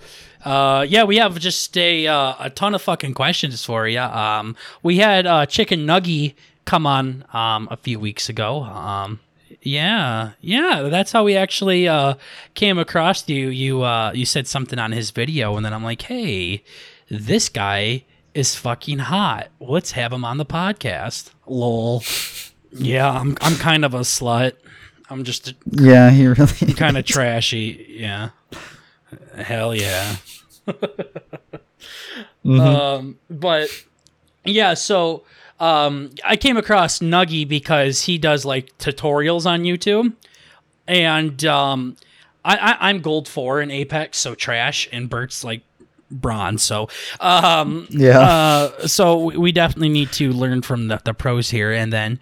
uh, yeah, we have just a uh, a ton of fucking questions for you. Um, we had uh, Chicken Nuggy come on um a few weeks ago. Um, yeah, yeah, that's how we actually uh came across you. You uh you said something on his video, and then I'm like, hey, this guy is fucking hot. Let's have him on the podcast. Lol. Yeah, I'm I'm kind of a slut. I'm just a Yeah, he really. kind of trashy. Yeah. Hell yeah. Mhm. Um, but yeah, so um, I came across Nuggy because he does like tutorials on YouTube, and um, I, I I'm gold four in Apex, so trash, and Bert's like bronze. So um, yeah. uh, so we- we definitely need to learn from the, the pros here, and then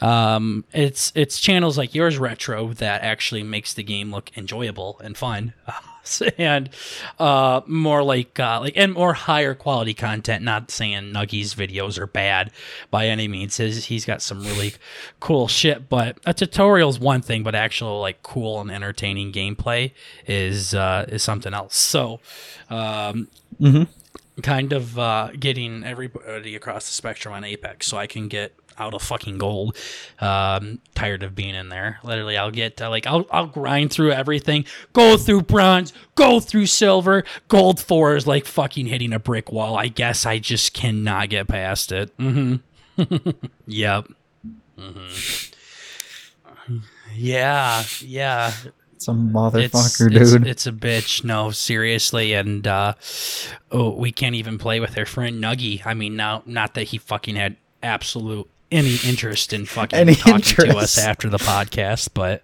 um, it's it's channels like yours, retro, that actually makes the game look enjoyable and fun, and uh, more like uh, like and more higher quality content. Not saying Nuggy's videos are bad by any means. His, he's got some really cool shit, but a tutorial is one thing, but actual like cool and entertaining gameplay is uh, is something else. So. Um, Mhm. kind of uh, getting everybody across the spectrum on Apex so I can get out of fucking gold. Um, tired of being in there. Literally, I'll get uh, like I'll I'll grind through everything, go through bronze, go through silver. Gold four is like fucking hitting a brick wall. I guess I just cannot get past it. Mm-hmm. yep. Mm-hmm. Yeah, yeah Some motherfucker, it's, dude. It's, it's a bitch. No, seriously, and uh, oh, we can't even play with our friend Nuggy. I mean, now not that he fucking had absolute any interest in fucking Any talking to us after the podcast, but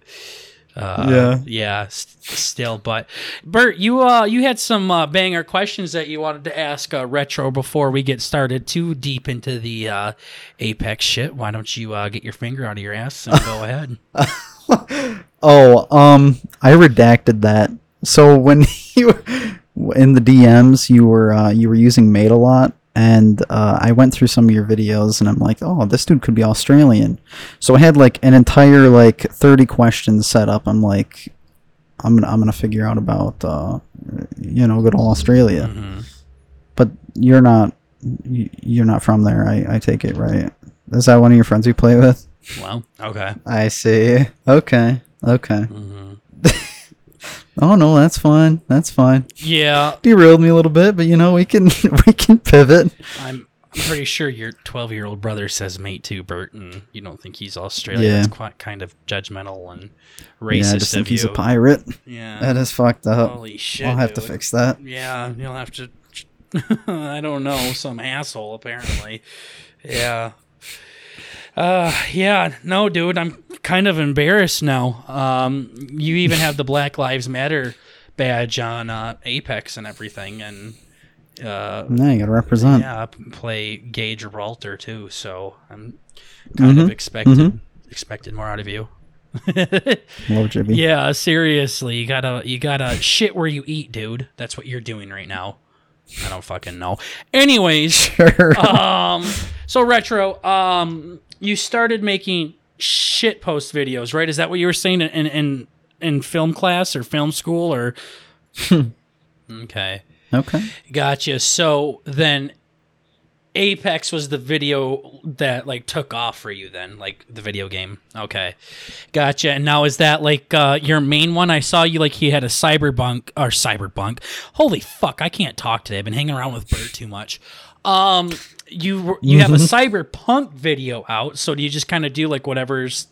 uh, Yeah. yeah, s- still. But Bert, you uh, you had some uh, banger questions that you wanted to ask uh, retro before we get started too deep into the uh, Apex shit. Why don't you uh, get your finger out of your ass and go ahead? Oh, um, I redacted that. So when you in the DMs, you were uh, you were using mate a lot, and uh, I went through some of your videos, and I'm like, oh, this dude could be Australian. So I had like an entire like 30 questions set up. I'm like, I'm gonna I'm gonna figure out about uh, you know, good old Australia. Mhm. But you're not you- you're not from there. I I take it right. Is that one of your friends you play with? Well, okay. I see. Okay. Okay. hmm Oh no, that's fine. That's fine. Yeah, Derailed me a little bit, but you know we can we can pivot. I'm I'm pretty sure your 12 year old brother says mate too, Bert, and you don't think he's Australian. Yeah. It's quite kind of judgmental and racist. yeah, I just think he's a pirate. yeah. That is fucked up. Holy shit. I'll have to fix that. Yeah, you'll have to. I don't know, some asshole apparently. Yeah. Uh, yeah, no, dude, I'm kind of embarrassed now. Um, you even have the Black Lives Matter badge on uh, Apex and everything, and uh, Now you gotta represent. yeah, play Gay Gibraltar too. So I'm kind of Mhm, expected expected more out of you. Love Jibby. yeah, seriously, you gotta you gotta shit where you eat, dude. That's what you're doing right now. I don't fucking know. Anyways, Sure. um, so retro, um, you started making shit post videos, right? Is that what you were saying in in in film class or film school or? okay. okay. Gotcha. So then Apex was the video that like took off for you then, like the video game. Okay. Gotcha. And now is that like uh your main one? I saw you like he had a cyberbunk or cyberbunk. Holy fuck, I can't talk today. I've been hanging around with Bert too much. Um you were- you have a cyberpunk video out, so do you just kind of do like whatever's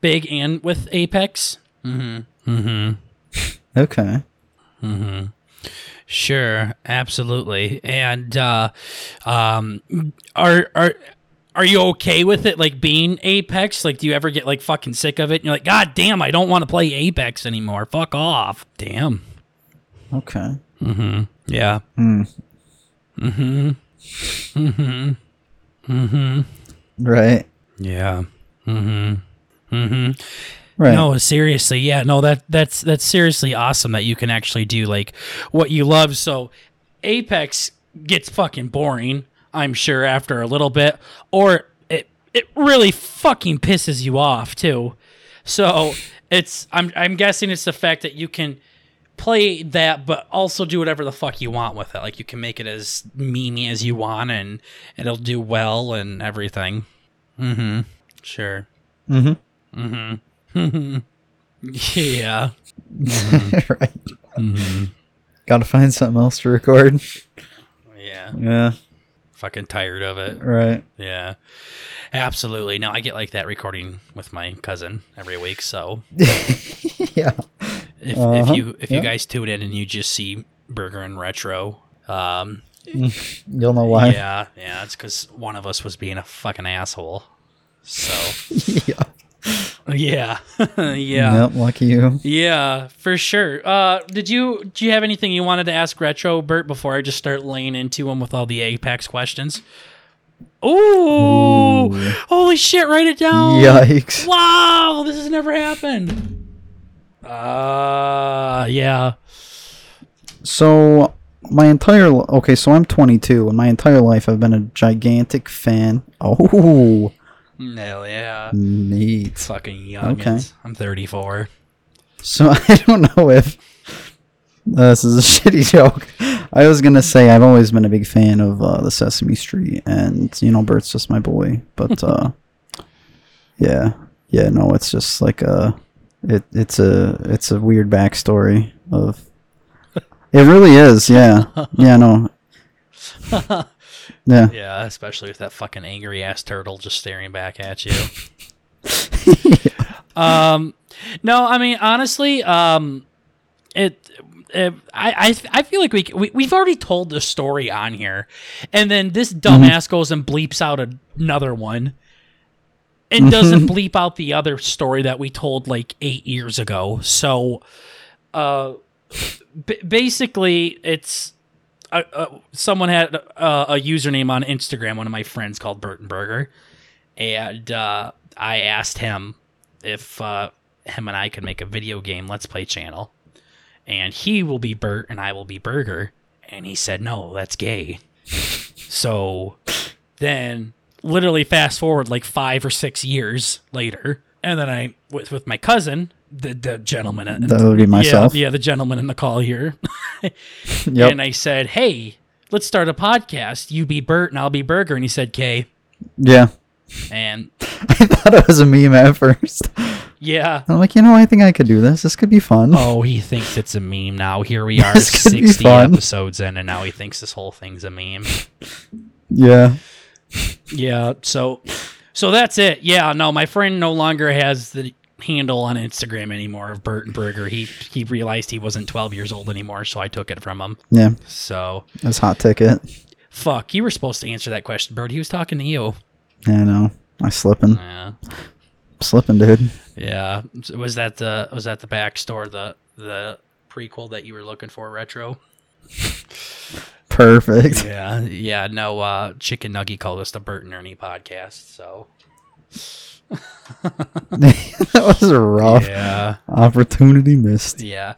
big and with Apex? Mm-hmm. Mm-hmm. Okay. Mm-hmm. Sure, absolutely. And uh um are are are you okay with it like being Apex? Like do you ever get like fucking sick of it? And you're like, God damn, I don't want to play Apex anymore. Fuck off. Damn. Okay. Mm-hmm yeah. Mm. hmm. Mm-hmm. Mm-hmm. Right. Yeah. Mm-hmm. Mm-hmm. Right. No, seriously, yeah, no, that that's that's seriously awesome that you can actually do like what you love. So Apex gets fucking boring, I'm sure, after a little bit, or it it really fucking pisses you off too. So it's I'm I'm guessing it's the fact that you can play that but also do whatever the fuck you want with it. Like you can make it as memey as you want and it'll do well and everything. Mm-hmm. Sure. Mm-hmm. Mm-hmm. yeah. right. Mm-hmm. Gotta find something else to record. Yeah. Yeah. Fucking tired of it. Right. Yeah. Absolutely. Now I get like that recording with my cousin every week. So yeah. If, Uh-huh. if you if you guys tune in and you just see Burger and Retro, um, You'll know why. yeah, yeah, it's because one of us was being a fucking asshole. So yeah. yeah, yeah. Yep. Lucky you. Yeah, for sure. Uh, did you do you have anything you wanted to ask Retro Bert before I just start laying into him with all the Apex questions? Ooh, Ooh. holy shit! Write it down. Yikes. Wow, this has never happened. Uh, yeah. So my entire li- okay, so I'm 22, and my entire life I've been a gigantic fan. Oh, Hell yeah. neat. Fucking young. Okay. I'm 34. So I don't know if uh, this is a shitty joke. I was gonna say I've always been a big fan of uh, the Sesame Street, and you know Bert's just my boy. But uh, yeah, yeah, no, it's just like a, it, it's a, it's a weird backstory of. It really is, yeah, yeah, no, yeah, Yeah, especially with that fucking angry ass turtle just staring back at you. um, no, I mean honestly, um, it. I, I I feel like we, we we've already told the story on here, and then this dumbass goes and bleeps out another one, and doesn't bleep out the other story that we told like eight years ago. So, uh, b- basically, it's uh, uh, someone had uh, a username on Instagram, one of my friends called Burton Burger, and uh, I asked him if uh, him and I could make a video game Let's Play channel, and he will be Bert and I will be Burger, and he said no, that's gay. so then, literally fast forward like five or six years later, and then I with with my cousin. The, the gentleman, in- that would be myself. yeah, yeah, the gentleman in the call here. Yep. And I said, "Hey, let's start a podcast. You be Bert and I'll be Burger." And he said, "K." Yeah, And I thought it was a meme at first. yeah. I'm like, you know, I think I could do this. This could be fun. Oh, he thinks it's a meme now. Here we are, This could be sixty episodes in, and now he thinks this whole thing's a meme. Yeah. Yeah. So, so that's it. Yeah. No, my friend no longer has the handle on Instagram anymore of Bert and Burger. He he realized he wasn't twelve years old anymore, so I took it from him. Yeah. So, That's hot ticket. fuck. You were supposed to answer that question, Bert. He was talking to you. Yeah, I know. I slipping. Yeah. Slipping, dude. Yeah, was that the was that the backstory the the prequel that you were looking for retro? Perfect. Yeah, yeah. No, uh, Chicken Nuggy called us the Bert and Ernie podcast. So that was a rough yeah, opportunity missed. yeah.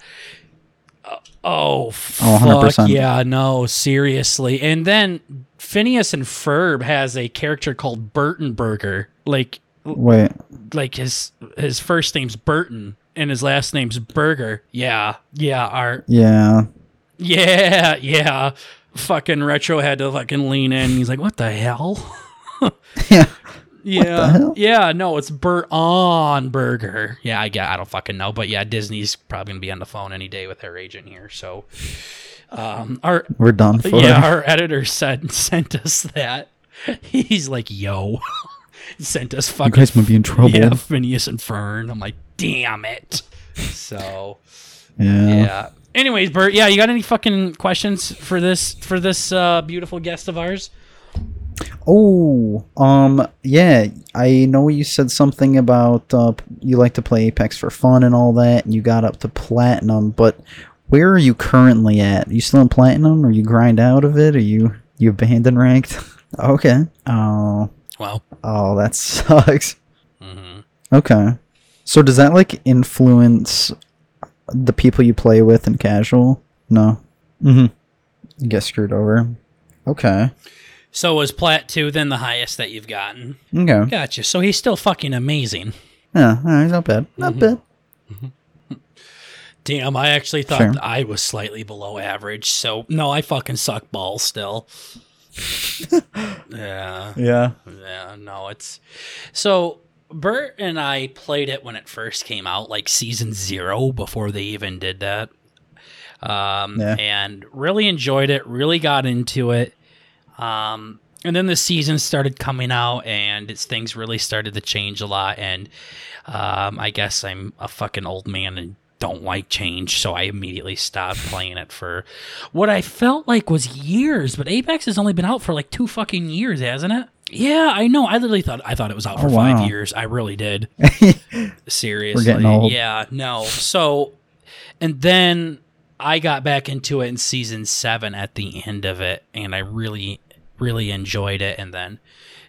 Uh, oh, fuck 100%. yeah, no, seriously. And then Phineas and Ferb has a character called Burton Burger. Like, Wait. like his his first name's Burton and his last name's Burger. Yeah, yeah. Art. Yeah. Yeah, yeah. Fucking retro had to fucking lean in. He's like, "What the hell?" Yeah. yeah, hell? yeah. No, it's Bert on Burger. Yeah, I get. I don't fucking know, but yeah, Disney's probably gonna be on the phone any day with their agent here. So, um, our We're done for. yeah, our editor said sent us that. He's like, "Yo," sent us You fucking guys might be in trouble. yeah, Phineas and Fern. I'm like, "Damn it!" So. Yeah. Yeah. Anyways, Bert, yeah, you got any fucking questions for this for this uh, beautiful guest of ours? Oh, um, yeah. I know you said something about uh, you like to play Apex for fun and all that, and you got up to platinum. But where are you currently at? you still in platinum, or you grind out of it, or you you abandon ranked? okay. Uh, Wow. Oh, that sucks. hmm Okay. So does that like influence the people you play with in casual? No. Mm-hmm. Get screwed over. Okay. So was Plat two then the highest that you've gotten? Okay. Gotcha. So he's still fucking amazing. Yeah, all right, not bad. Not bad. Damn, I actually thought Sure. I was slightly below average. So no, I fucking suck balls still. yeah. Yeah. Yeah, no, it's so Bert and I played it when it first came out, like season zero before they even did that. Um, Yeah. and really enjoyed it, really got into it. Um, and then the season started coming out and it's things really started to change a lot. And um, I guess I'm a fucking old man and don't like change, so I immediately stopped playing it for what I felt like was years. But Apex has only been out for like two fucking years, hasn't it? Yeah, I know. I literally thought I thought it was out for Oh, five wow. years. I really did. Seriously, We're getting old. Yeah, no. So, and then I got back into it in season seven at the end of it, and I really, really enjoyed it. And then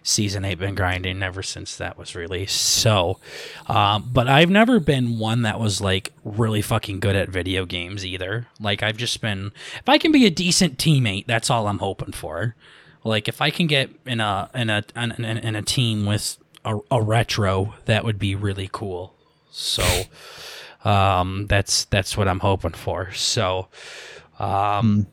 season eight been grinding ever since that was released. So, um, but I've never been one that was like really fucking good at video games either. Like I've just been, if I can be a decent teammate, that's all I'm hoping for. Like if I can get in a in a in, in, in a team with a, a retro, that would be really cool. So, um, that's that's what I'm hoping for. So, um,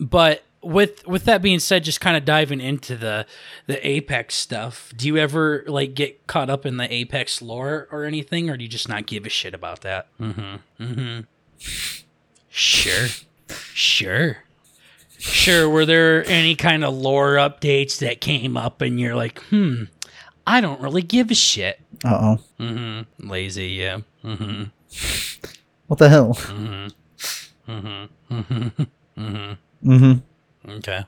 but with with that being said, just kind of diving into the the Apex stuff. Do you ever like get caught up in the Apex lore or anything, or do you just not give a shit about that? Mm-hmm. Mm-hmm. Sure. Sure. Sure. Were there any kind of lore updates that came up and you're like, hmm, I don't really give a shit. Uh oh. Mm-hmm. Lazy, yeah. Mm-hmm. What the hell? Mm-hmm. Mm-hmm. Mm-hmm. Mm-hmm. Mm-hmm. Okay.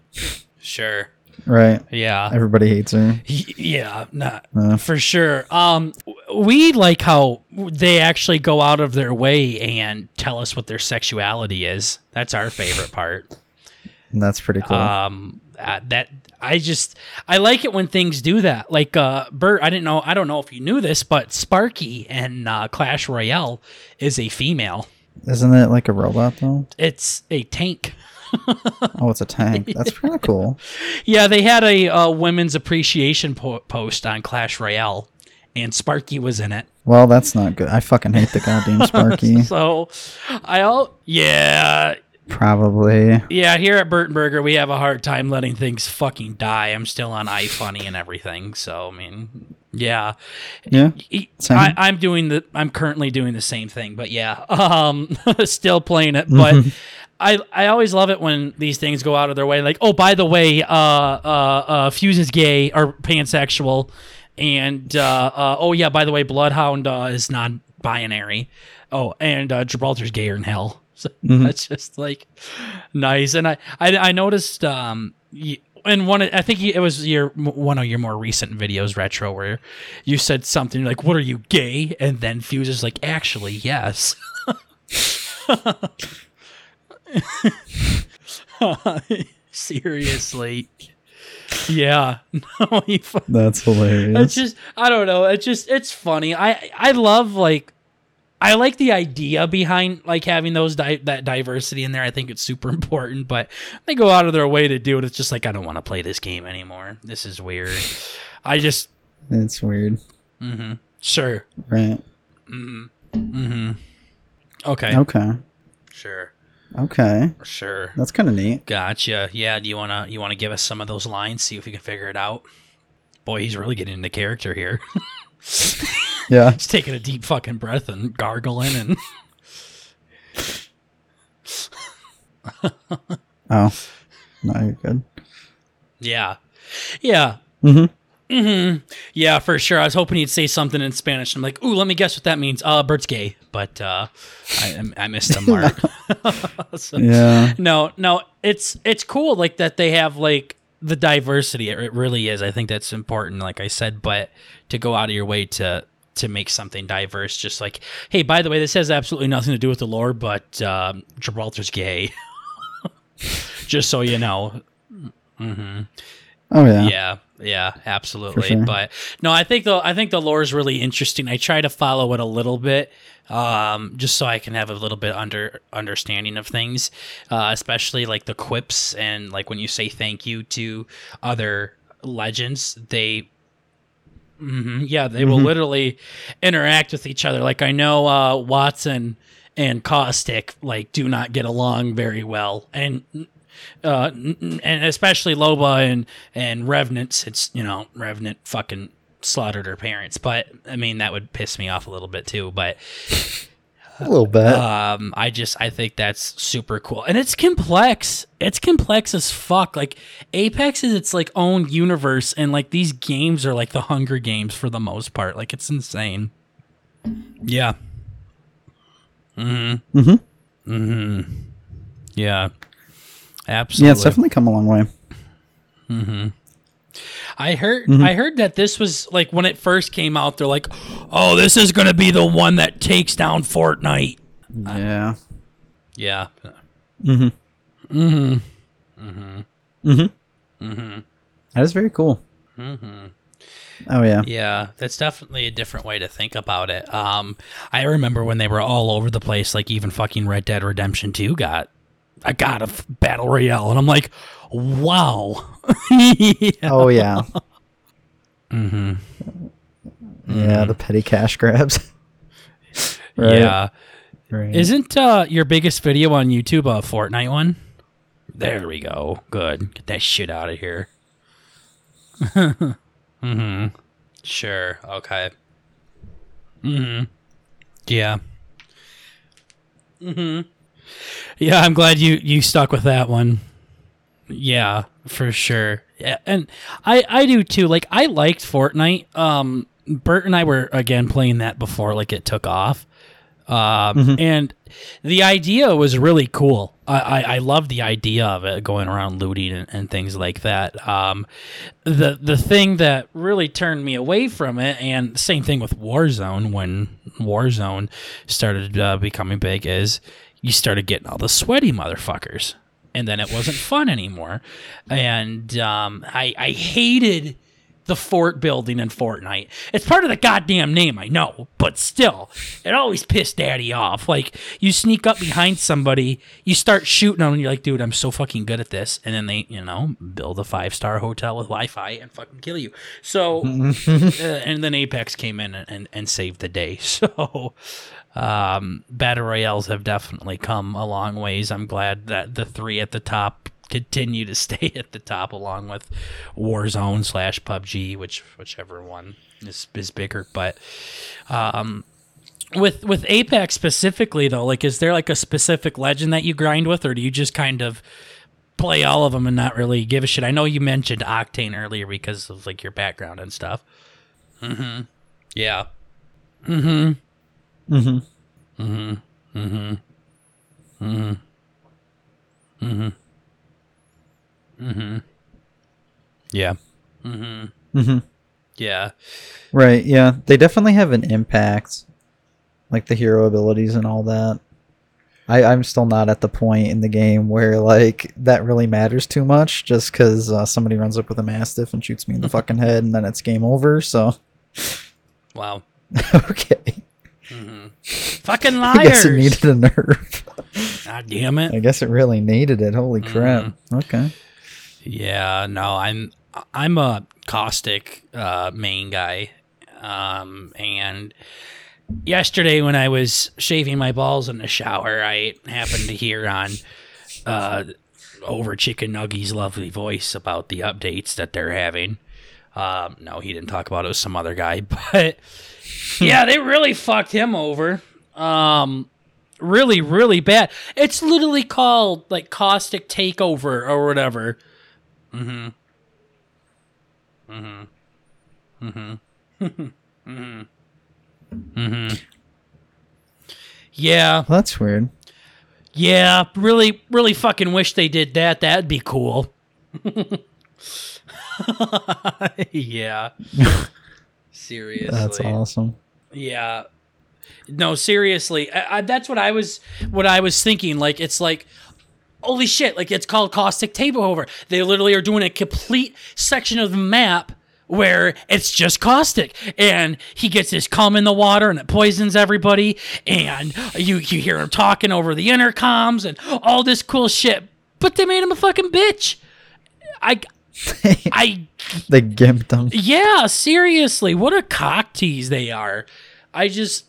Sure. Right. Yeah. Everybody hates her. Yeah, not Uh. for sure. Um, we like how they actually go out of their way and tell us what their sexuality is. That's our favorite part. That's pretty cool. Um, uh, that I just I like it when things do that. Like uh, Bert, I didn't know. I don't know if you knew this, but Sparky in uh, Clash Royale is a female. Isn't it like a robot though? It's a tank. Oh, it's a tank. That's pretty cool. Yeah, they had a uh, women's appreciation po- post on Clash Royale, and Sparky was in it. Well, that's not good. I fucking hate the goddamn Sparky. So, I all yeah Probably. yeah. Here at Burtonburger, we have a hard time letting things fucking die. I'm still on iFunny and everything. So I mean, yeah. Yeah. Same. I, I'm doing the. I'm currently doing the same thing, but yeah, um, still playing it. But Mm-hmm. I I always love it when these things go out of their way. Like, oh, by the way, uh, uh, uh Fuse is gay or pansexual, and uh, uh, oh yeah, by the way, Bloodhound uh, is non-binary. Oh, and uh, Gibraltar's gayer in hell. Mm-hmm. that's just like nice. And I I, I noticed um. and one, I think it was your one of your more recent videos, retro, where you said something like, "What are you gay?" And then Fuse is like, "Actually, yes." Seriously, yeah. No, That's hilarious. it's just I don't know. It's just it's funny. I I love like I like the idea behind like having those di- that diversity in there. I think it's super important, but they go out of their way to do it. It's just like I don't want to play this game anymore. This is weird. I just that's weird. mm-hmm. sure. Right. Mm-hmm. Okay. Okay. Sure. Okay. Sure. That's kind of neat. Gotcha. Yeah. Do you wanna you wanna give us some of those lines? See if we can figure it out. Boy, he's really getting into character here. Yeah. He's taking a deep fucking breath and gargling and Oh. No, you're good. yeah, yeah. Mm-hmm. hmm Yeah, for sure. I was hoping he'd say something in Spanish. I'm like, ooh, let me guess what that means. Uh, Bert's gay, but uh, I, I missed the mark. So- Yeah. no, no, it's it's cool like that they have like the diversity. It, it really is. I think that's important. Like I said, but to go out of your way to to make something diverse, just like, hey, by the way, this has absolutely nothing to do with the lore, but um, Gibraltar's gay. just so you know. Oh yeah. Yeah, Yeah, absolutely. sure. But no, I think the I think the lore is really interesting. I try to follow it a little bit, um, just so I can have a little bit under understanding of things, uh, especially like the quips and like when you say thank you to other legends, they. Mhm, yeah, they will Mhm. literally interact with each other. Like I know uh, Wattson and Caustic like do not get along very well, and uh, and especially Loba and and Revenant, since you know Revenant fucking slaughtered her parents. But I mean that would piss me off a little bit too. But A little bit. um, I just I think that's super cool, and it's complex. It's complex as fuck. Like Apex is its like own universe, and like these games are like the Hunger Games for the most part. Like it's insane. Yeah. Hmm. hmm Hmm. Yeah. Absolutely. Yeah, it's definitely come a long way. I heard Mhm. I heard that this was like when it first came out, they're like, Oh, this is gonna be the one that takes down Fortnite. Yeah. Yeah. Mm-hmm. Mm-hmm. Mm-hmm. Mm-hmm. That is very cool. Mm-hmm. Oh yeah. Yeah, that's definitely a different way to think about it. Um, I remember when they were all over the place, like even fucking Red Dead Redemption 2 got I got a f- battle royale, and I'm like, wow. yeah. Oh yeah. Mm-hmm. Yeah, the petty cash grabs. right. Yeah. Right. Isn't uh, your biggest video on YouTube a Fortnite one? There we go. Good. Get that shit out of here. mm-hmm. Sure. Okay. Mm-hmm. Yeah. Mm-hmm. Yeah, I'm glad you you stuck with that one. Yeah, for sure. Yeah, and I I do too. Like I liked Fortnite. Um, Bert and I were again playing that before like it took off. Um, and the idea was really cool. I, I, I love the idea of it going around looting and, and things like that. Um, the the thing that really turned me away from it, and same thing with Warzone when Warzone started uh, becoming big, is you started getting all the sweaty motherfuckers, and then it wasn't fun anymore. And um, I I hated the fort building in Fortnite. It's part of the goddamn name, I know, but still, it always pissed daddy off. Like, you sneak up behind somebody, you start shooting them, and you're like, dude, I'm so fucking good at this. And then they, you know, build a five star hotel with Wi Fi and fucking kill you. So, uh, and then Apex came in and, and, and saved the day. So, um, battle royales have definitely come a long ways. I'm glad that the three at the top continue to stay at the top, along with Warzone slash PUBG, which whichever one is is bigger. But um, with with Apex specifically, though, like, is there like a specific legend that you grind with, or do you just kind of play all of them and not really give a shit? I know you mentioned Octane earlier because of like your background and stuff. Mm-hmm. Yeah. Mm-hmm. Mm-hmm. Mm-hmm. Mm-hmm. Mm-hmm. Mm-hmm. Mm-hmm. Yeah. Mm-hmm. Mm-hmm. Yeah. Right. Yeah, they definitely have an impact, like the hero abilities and all that. I, I'm still not at the point in the game where like that really matters too much. Just because uh, somebody runs up with a mastiff and shoots me in the fucking head, and then it's game over. So Wow. okay, Mm-hmm. Fucking I guess it needed a nerve. God damn it. I guess it really needed it. Holy crap. Mm-hmm. Okay. Yeah, no, I'm I'm a caustic uh, main guy, um, and yesterday when I was shaving my balls in the shower, I happened to hear on uh, over Chicken Nuggy's lovely voice about the updates that they're having. Um, no, he didn't talk about it. It was some other guy, but yeah, they really fucked him over. Um, really, really bad. It's literally called like caustic takeover or whatever. Mm-hmm. Mm-hmm. Mm-hmm. mm-hmm. Mm-hmm. Yeah, Well, that's weird. yeah. Really, really fucking wish they did that. That'd be cool. yeah. Seriously. That's awesome. Yeah. No, seriously. I, I, that's what I was what I was thinking. Like it's like holy shit, like it's called caustic takeover. They literally are doing a complete section of the map where it's just caustic and he gets his cum in the water and it poisons everybody and you you hear him talking over the intercoms and all this cool shit but they made him a fucking bitch i i they gimped him. yeah seriously what a cock tease they are i just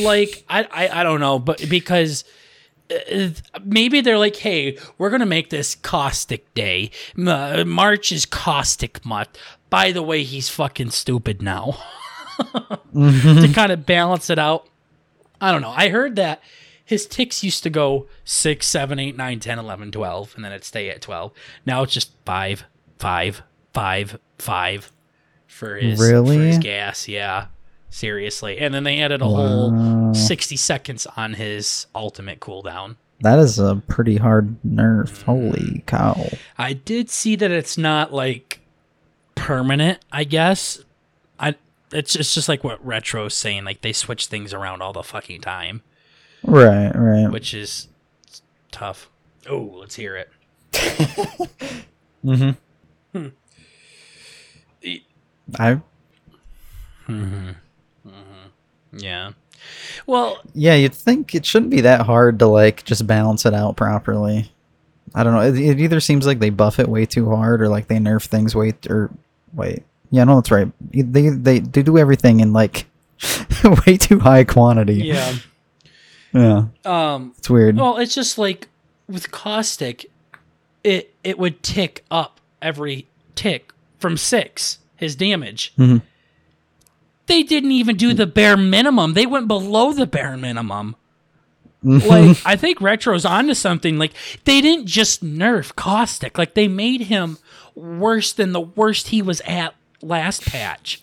like i i, I don't know but because uh, maybe they're like, hey, we're gonna make this caustic day. Uh, March is caustic month. By the way, he's fucking stupid now. to kind of balance it out. I don't know. I heard that his ticks used to go 6, 7, 8, 9, 10, 11, 12, and then it'd stay at 12. Now it's just 5, 5, 5, 5 for his, for his gas. Yeah. Seriously. And then they added a whole 60 seconds on his ultimate cooldown. That is a pretty hard nerf. Holy cow. I did see that it's not like permanent, I guess. I it's it's just like what Retro's saying, like they switch things around all the fucking time, Right, right. which is tough. Oh, let's hear it. Mm-hmm. I mm-hmm. Mm-hmm. Mm-hmm. Yeah. Well, yeah, you'd think it shouldn't be that hard to like just balance it out properly. I don't know. It, it either seems like they buff it way too hard, or like they nerf things way or wait. Yeah, no, that's right. They they they do everything in like way too high quantity. yeah. yeah. Um It's weird. well, it's just like with caustic it it would tick up every tick from 6 his damage. Mhm. They didn't even do the bare minimum. They went below the bare minimum. like I think Retro's onto something. Like they didn't just nerf Caustic. Like they made him worse than the worst he was at last patch.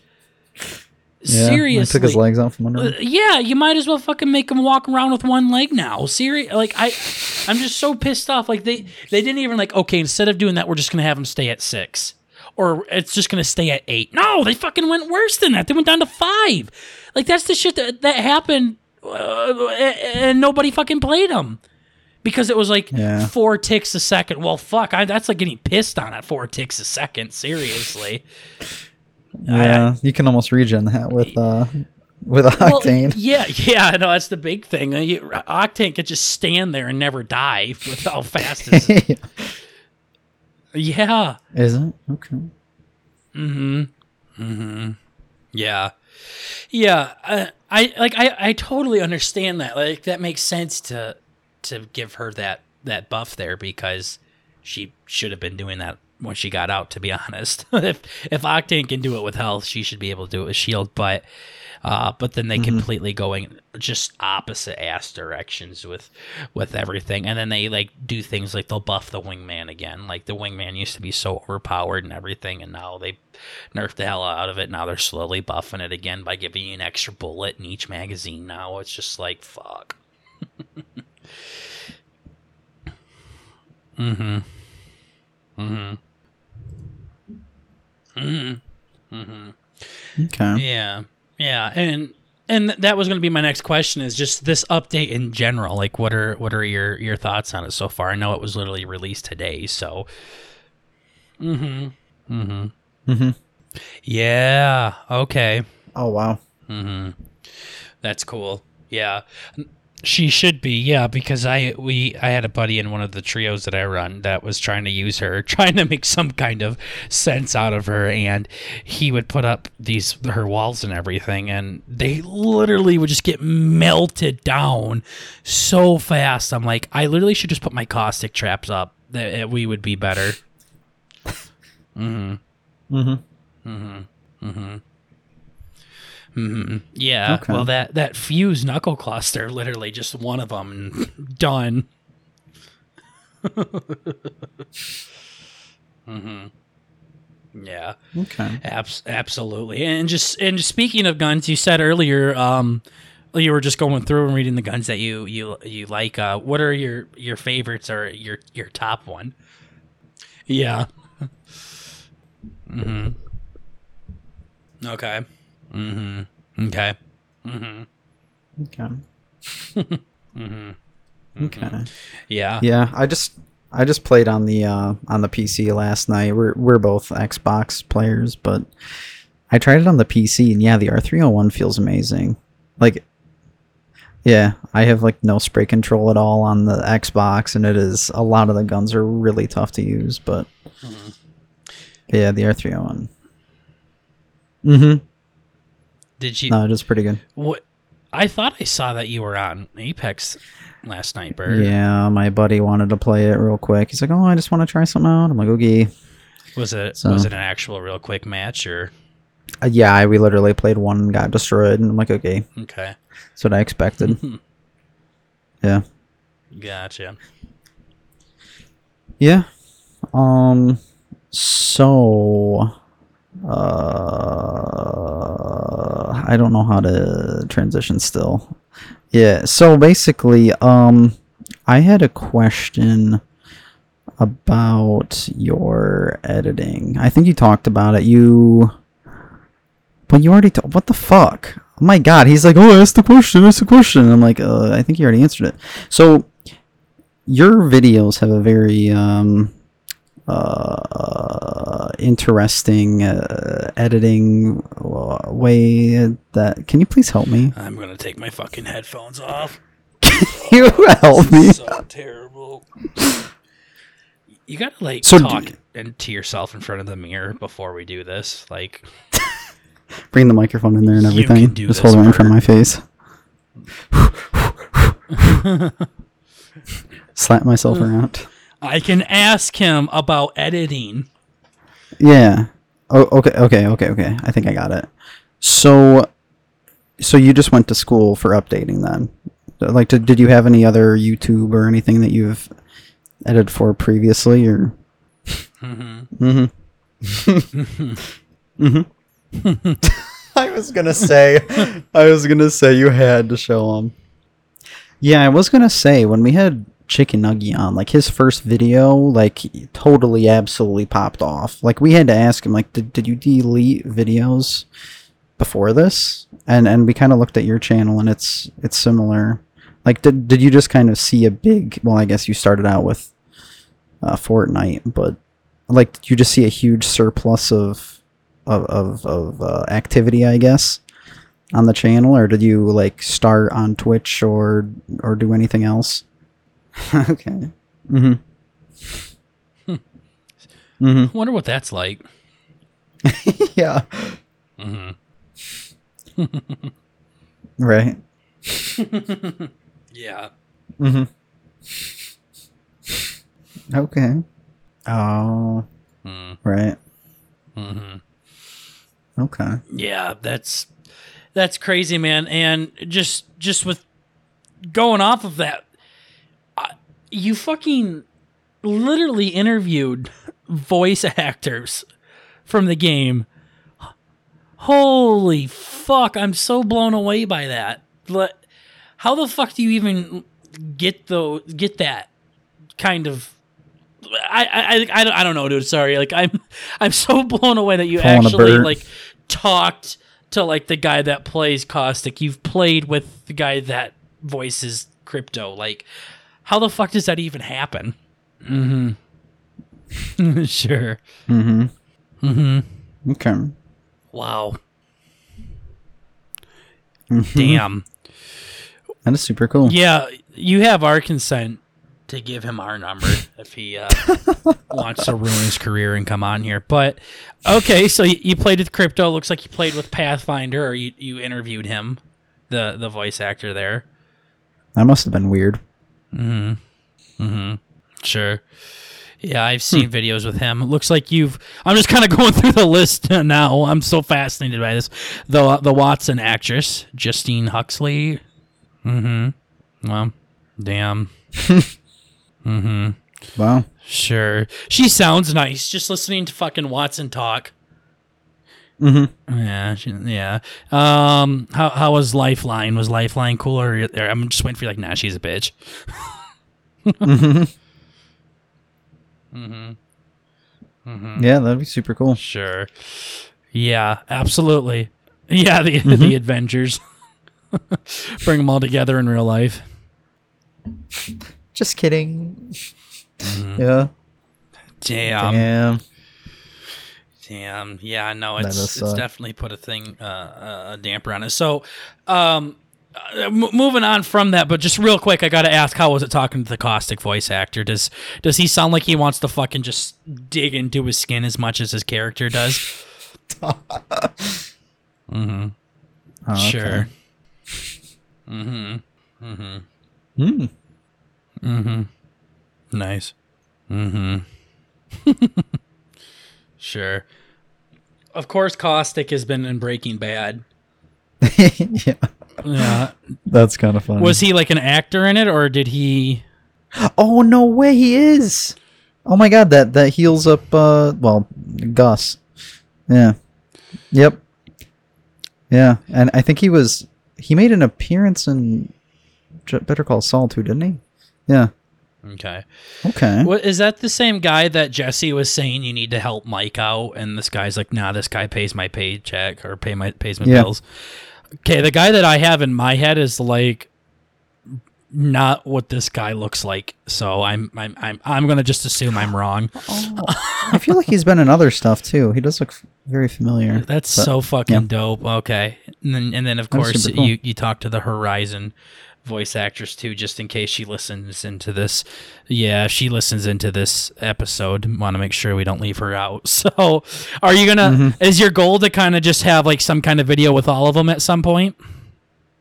yeah, Seriously. took his legs out from under. Uh, him. yeah, you might as well fucking make him walk around with one leg now. Serious, like I, I'm just so pissed off. Like they, they didn't even like. Okay, instead of doing that, we're just gonna have him stay at six, or it's just gonna stay at eight. No, they fucking went worse than that. They went down to five. Like that's the shit that that happened, uh, and nobody fucking played them because it was like Yeah. four ticks a second. Well, fuck, I, that's like getting pissed on at four ticks a second. Seriously. Yeah, you can almost regen that with uh with Well, octane. yeah, yeah, I know that's the big thing. Octane could just stand there and never die with how fast. His, yeah, Is it okay? Mm-hmm. Mm-hmm. Yeah, yeah. Uh, I like. I I totally understand that. Like that makes sense to to give her that that buff there because she should have been doing that when she got out. To be honest, if if Octane can do it with health, she should be able to do it with shield. But uh, but then they completely going just opposite ass directions with with everything, and then they like do things like they'll buff the wingman again. Like the wingman used to be so overpowered and everything, and now they nerfed the hell out of it. Now they're slowly buffing it again by giving you an extra bullet in each magazine. Now it's just like fuck. mm-hmm. Mm-hmm. Mm-hmm. Okay. Yeah, yeah, and and that was going to be my next question is just this update in general. Like, what are what are your your thoughts on it so far? I know it was literally released today, so. Mm-hmm. Mm-hmm. Mhm. Yeah. Okay. Oh wow. Mm-hmm. That's cool. Yeah. She should be, yeah, because I we I had a buddy in one of the trios that I run that was trying to use her, trying to make some kind of sense out of her, and he would put up these her walls and everything, and they literally would just get melted down so fast. I'm like, I literally should just put my caustic traps up. That eh, we would be better. Mm-hmm. Mm-hmm. Mm-hmm. Yeah. Okay. Well, that that fuse knuckle cluster, literally just one of them, done. mm-hmm. Yeah. Okay. Abs- absolutely. And just and just speaking of guns, you said earlier, um, you were just going through and reading the guns that you you you like. Uh, what are your your favorites or your your top one? Yeah. mm-hmm. Okay. Mm-hmm. Okay. Mm-hmm. Okay. Mm-hmm. Okay. Yeah. Yeah, I just I just played on the uh, on the PC last night. We're we're both Xbox players, but I tried it on the PC, and yeah, the R301 feels amazing. Like, yeah, I have like no spray control at all on the Xbox, and it is a lot of the guns are really tough to use. But yeah, the R301. Mm-hmm. Did you? No, it is pretty good. What? I thought I saw that you were on Apex last night, Bert. Yeah, my buddy wanted to play it real quick. He's like, "Oh, I just want to try something out." I'm like, "Okay." Was it So- was it an actual real quick match or Uh, yeah, I, we literally played one and got destroyed, and I'm like, "Okay." okay? That's what I expected. yeah. Gotcha. Yeah. Um so uh I don't know how to transition still. Yeah, so basically um I had a question about your editing. I think you talked about it. You but you already ta- what the fuck? Oh my god, he's like, "Oh, ask the question, ask the question." I'm like, uh, I think you already answered it. So your videos have a very um, uh, interesting uh, editing uh, way that can you please help me I'm gonna take my fucking headphones off. Can you help me so terrible. You gotta like So talk d- and to yourself in front of the mirror before we do this. Like, bring the microphone in there and everything just this, hold it in front of my face slap myself around I can ask him about editing. yeah oh okay okay okay okay i think i got it so so you just went to school for updating then like did, did you have any other youtube or anything that you've edited for previously or hmm Mm-hmm. mm-hmm. I was gonna say, I was gonna say you had to show him. Yeah, I was gonna say when we had Chicken nugget on, like his first video, like totally, absolutely popped off. Like we had to ask him, like, did, did you delete videos before this? And and we kind of looked at your channel, and it's it's similar. Like, did did you just kind of see a big? Well, I guess you started out with uh, Fortnite, but like did you just see a huge surplus of of of, of uh, activity i guess on the channel or did you like start on twitch or or do anything else okay. Mm-hmm. Mm-hmm. Wonder what that's like. yeah. Mm-hmm. right. Yeah. mm-hmm. Okay. Oh. Mm. right. Hmm okay. Yeah, that's that's crazy, man. And just just with going off of that, I, you fucking literally interviewed voice actors from the game. Holy fuck! I'm so blown away by that. How the fuck do you even get the get that kind of? I I I, don't- I don't know, dude. Sorry, like I'm I'm so blown away that you Pulling actually like talked to like the guy that plays Caustic. You've played with the guy that voices Crypto. Like, how the fuck does that even happen? Mm-hmm. sure. mm-hmm Mm-hmm. okay Wow. Mhm. Damn. that is super cool Yeah, you have our consent to give him our number if he uh, wants to ruin his career and come on here. But okay, so you, you played with Crypto. Looks like you played with Pathfinder, or you, you interviewed him, the the voice actor there. that must have been weird Sure. Yeah, I've seen videos with him. It looks like you've. I'm just kind of going through the list now. I'm so fascinated by this. The the Wattson actress, Justine Huxley. Mm-hmm. Well, damn. mm-hmm. wow Sure. She sounds nice. Just listening to fucking Wattson talk. Mm-hmm Yeah, she, yeah. Um, how how was Lifeline? Was Lifeline cool or or I'm just waiting for you like, nah, she's a bitch. mm-hmm Mm-hmm. yeah that'd be super cool Sure. Yeah, absolutely. Yeah, the Mm-hmm. the Avengers. Bring them all together in real life. just kidding Yeah. Damn. Damn. Damn. Yeah, no, That it's does it's suck. definitely put a thing, uh, a damper on it. So, um, uh, m- moving on from that, but just real quick, I got to ask, how was it talking to the caustic voice actor? Does does he sound like he wants to fucking just dig into his skin as much as his character does? mm-hmm. Oh, okay. Sure. Mm-hmm. Mm-hmm. Hmm. Mm-hmm. Nice. Mm-hmm. sure. Of course, Caustic has been in Breaking Bad. yeah. Yeah. That's kind of funny. Was he like an actor in it, or did he? Oh no way he is. Oh my god, that that heals up uh well, Gus. Yeah. Yep. Yeah, and I think he was he made an appearance in Better Call Saul too, didn't he? Yeah. Okay. Okay. What is that? The same guy that Jesse was saying you need to help Mike out, and this guy's like, "Nah, this guy pays my paycheck or pay my pays my Yeah. bills." Okay, the guy that I have in my head is like not what this guy looks like. So I'm I'm I'm I'm gonna just assume I'm wrong. Oh, I feel like he's been in other stuff too. He does look f- very familiar. That's But- so fucking yeah. dope. Okay, and then and then of course cool. you you talk to the Horizon voice actress too, just in case she listens into this. Yeah, she listens into this episode. Want to make sure we don't leave her out. So, are you gonna? Mm-hmm. Is your goal to kind of just have like some kind of video with all of them at some point?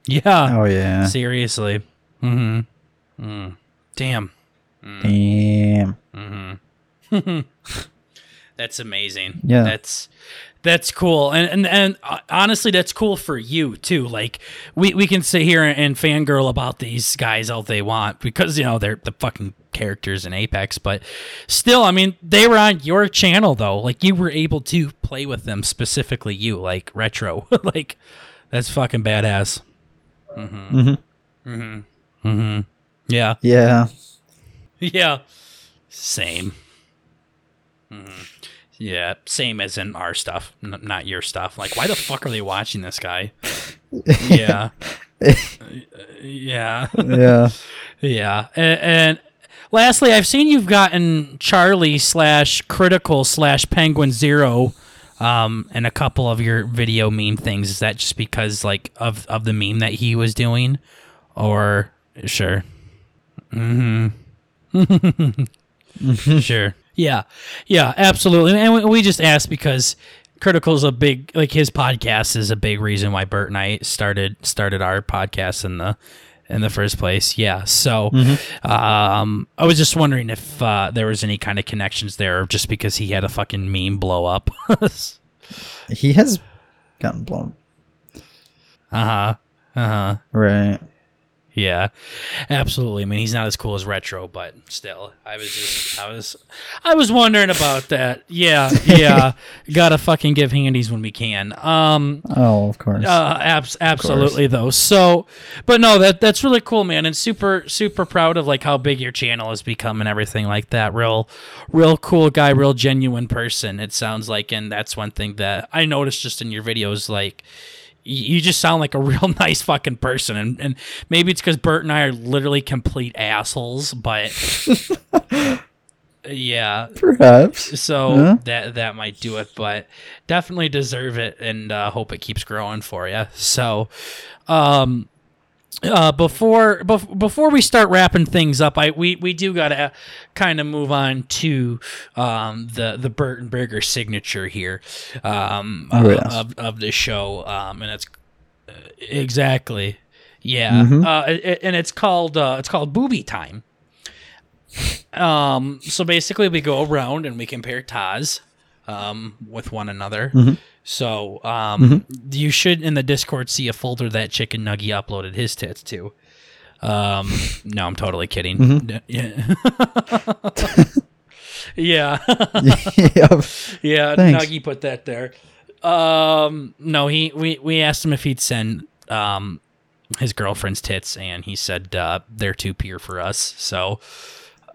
Yeah. Oh yeah. Seriously. Mm-hmm. Mm. Damn. Damn. That's amazing. Yeah. That's that's cool. And and and uh, honestly that's cool for you too. Like we we can sit here and fangirl about these guys all they want because you know they're the fucking characters in Apex, but still, I mean, they were on your channel though. Like you were able to play with them specifically you, like retro. like that's fucking badass. Mm Mhm. Mhm. Mm Mhm. Yeah. Yeah. Yeah. Same. Mhm. Yeah, same as in our stuff, n- not your stuff. Like, why the fuck are they watching this guy? yeah. yeah. Yeah. yeah. And, and lastly, I've seen you've gotten Charlie slash Critikal slash penguin zero um in a couple of your video meme things. Is that just because like of of the meme that he was doing? Or sure. Mm-hmm. sure. Yeah. Yeah, absolutely. And we, just asked because Critikal's a big like his podcast is a big reason why Burt and I started started our podcast in the in the first place. Yeah. So um I was just wondering if uh, there was any kind of connections there just because he had a fucking meme blow up. He has gotten blown. uh-huh. Uh-huh. Right. Yeah, absolutely. I mean, he's not as cool as retro, but still, I was just, I was, I was wondering about that. Yeah, yeah. Gotta fucking give handies when we can. Um, Oh, of course. uh, abs- absolutely though. So, but no, that that's really cool, man, and super super proud of like how big your channel has become and everything like that. Real, real cool guy, real genuine person. It sounds like, and that's one thing that I noticed just in your videos, like. You just sound like a real nice fucking person, and, and maybe it's because Burt and I are literally complete assholes, but yeah, Perhaps. so that that might do it, but definitely deserve it, and uh, hope it keeps growing for you. So, um, uh, before bef- before we start wrapping things up, I we we do gotta kind of move on to um the the Burton Burger signature here, um Oh, uh, yes. of of the show, um, and it's uh, exactly. Yeah, Mhm. uh, it, and it's called uh, it's called Booby Time. Um, so basically, we go around and we compare Taz um, with one another. So um, you should in the Discord see a folder that Chicken Nuggy uploaded his tits to. Um, no, I'm totally kidding. N- Yeah. yeah. Yeah, Thanks. Nuggy put that there. Um, no, he we we asked him if he'd send um his girlfriend's tits, and he said uh, they're too pure for us. So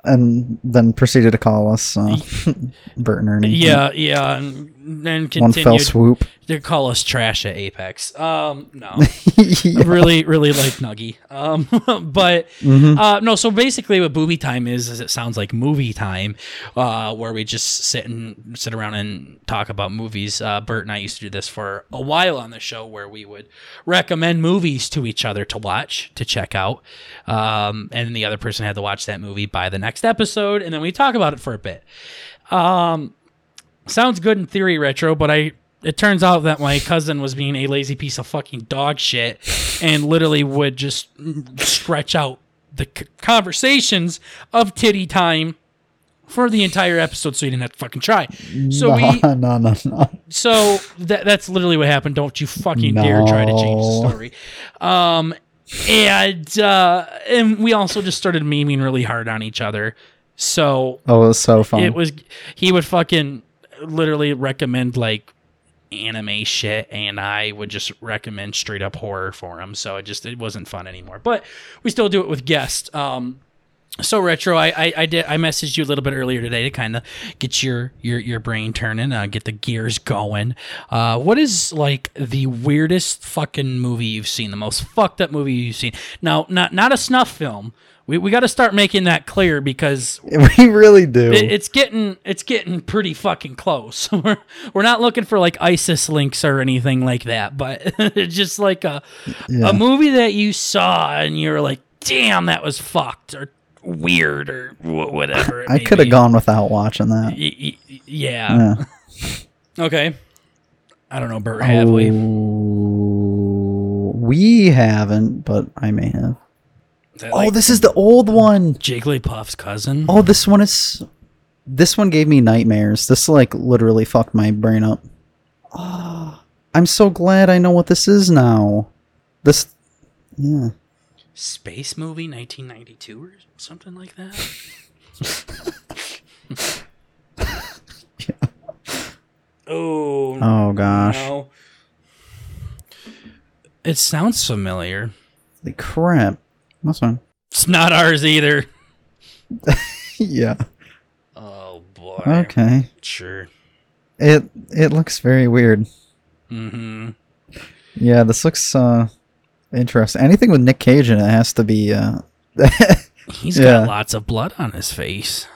And then proceeded to call us uh, Bert and Ernie. yeah, yeah, and then One fell swoop. They call us trash at Apex. Um, no, Yeah. really, really like Nuggy. Um, but Mhm. uh, no. So basically, what booby time is, is it sounds like movie time, uh, where we just sit and sit around and talk about movies. Uh, Burt and I used to do this for a while on the show, where we would recommend movies to each other to watch, to check out, um, and the other person had to watch that movie by the next episode, and then we talk about it for a bit. Um, sounds good in theory, retro, but I it turns out that my cousin was being a lazy piece of fucking dog shit and literally would just stretch out the c- conversations of titty time for the entire episode so he didn't have to fucking try. So we no, no, no, no. so that that's literally what happened. Don't you fucking dare try to change the story. Um and uh and we also just started memeing really hard on each other. So Oh, it was so fun. it was he would fucking literally recommend like anime shit and I would just recommend straight up horror for him. So it just it wasn't fun anymore. But we still do it with guests. Um so retro, I, I I did I messaged you a little bit earlier today to kind of get your your your brain turning, uh, get the gears going. Uh, what is like the weirdest fucking movie you've seen? The most fucked up movie you've seen? Now, not not a snuff film. We we got to start making that clear because we really do. it, it's getting it's getting pretty fucking close. we're we're not looking for like ISIS links or anything like that, but it's just like a Yeah. a movie that you saw and you're like, damn, that was fucked or weird or whatever. I could have gone without watching that. Y- y- yeah. Yeah. Okay. I don't know, Burt. Have we? Oh, we haven't, but I may have. That Oh, like this is the old one. Jigglypuff's cousin. Oh, this one is. This one gave me nightmares. This like literally fucked my brain up. Oh, I'm so glad I know what this is now. This, yeah. Space movie, 1992 or something like that. yeah. Oh. Oh gosh. No. It sounds familiar. Holy crap. That's fine. It's not ours either. yeah. Oh boy. Okay. Sure. It it looks very weird. Mm-hmm. Yeah, this looks uh interesting. Anything with Nick Cage in it has to be uh He's Yeah. got lots of blood on his face.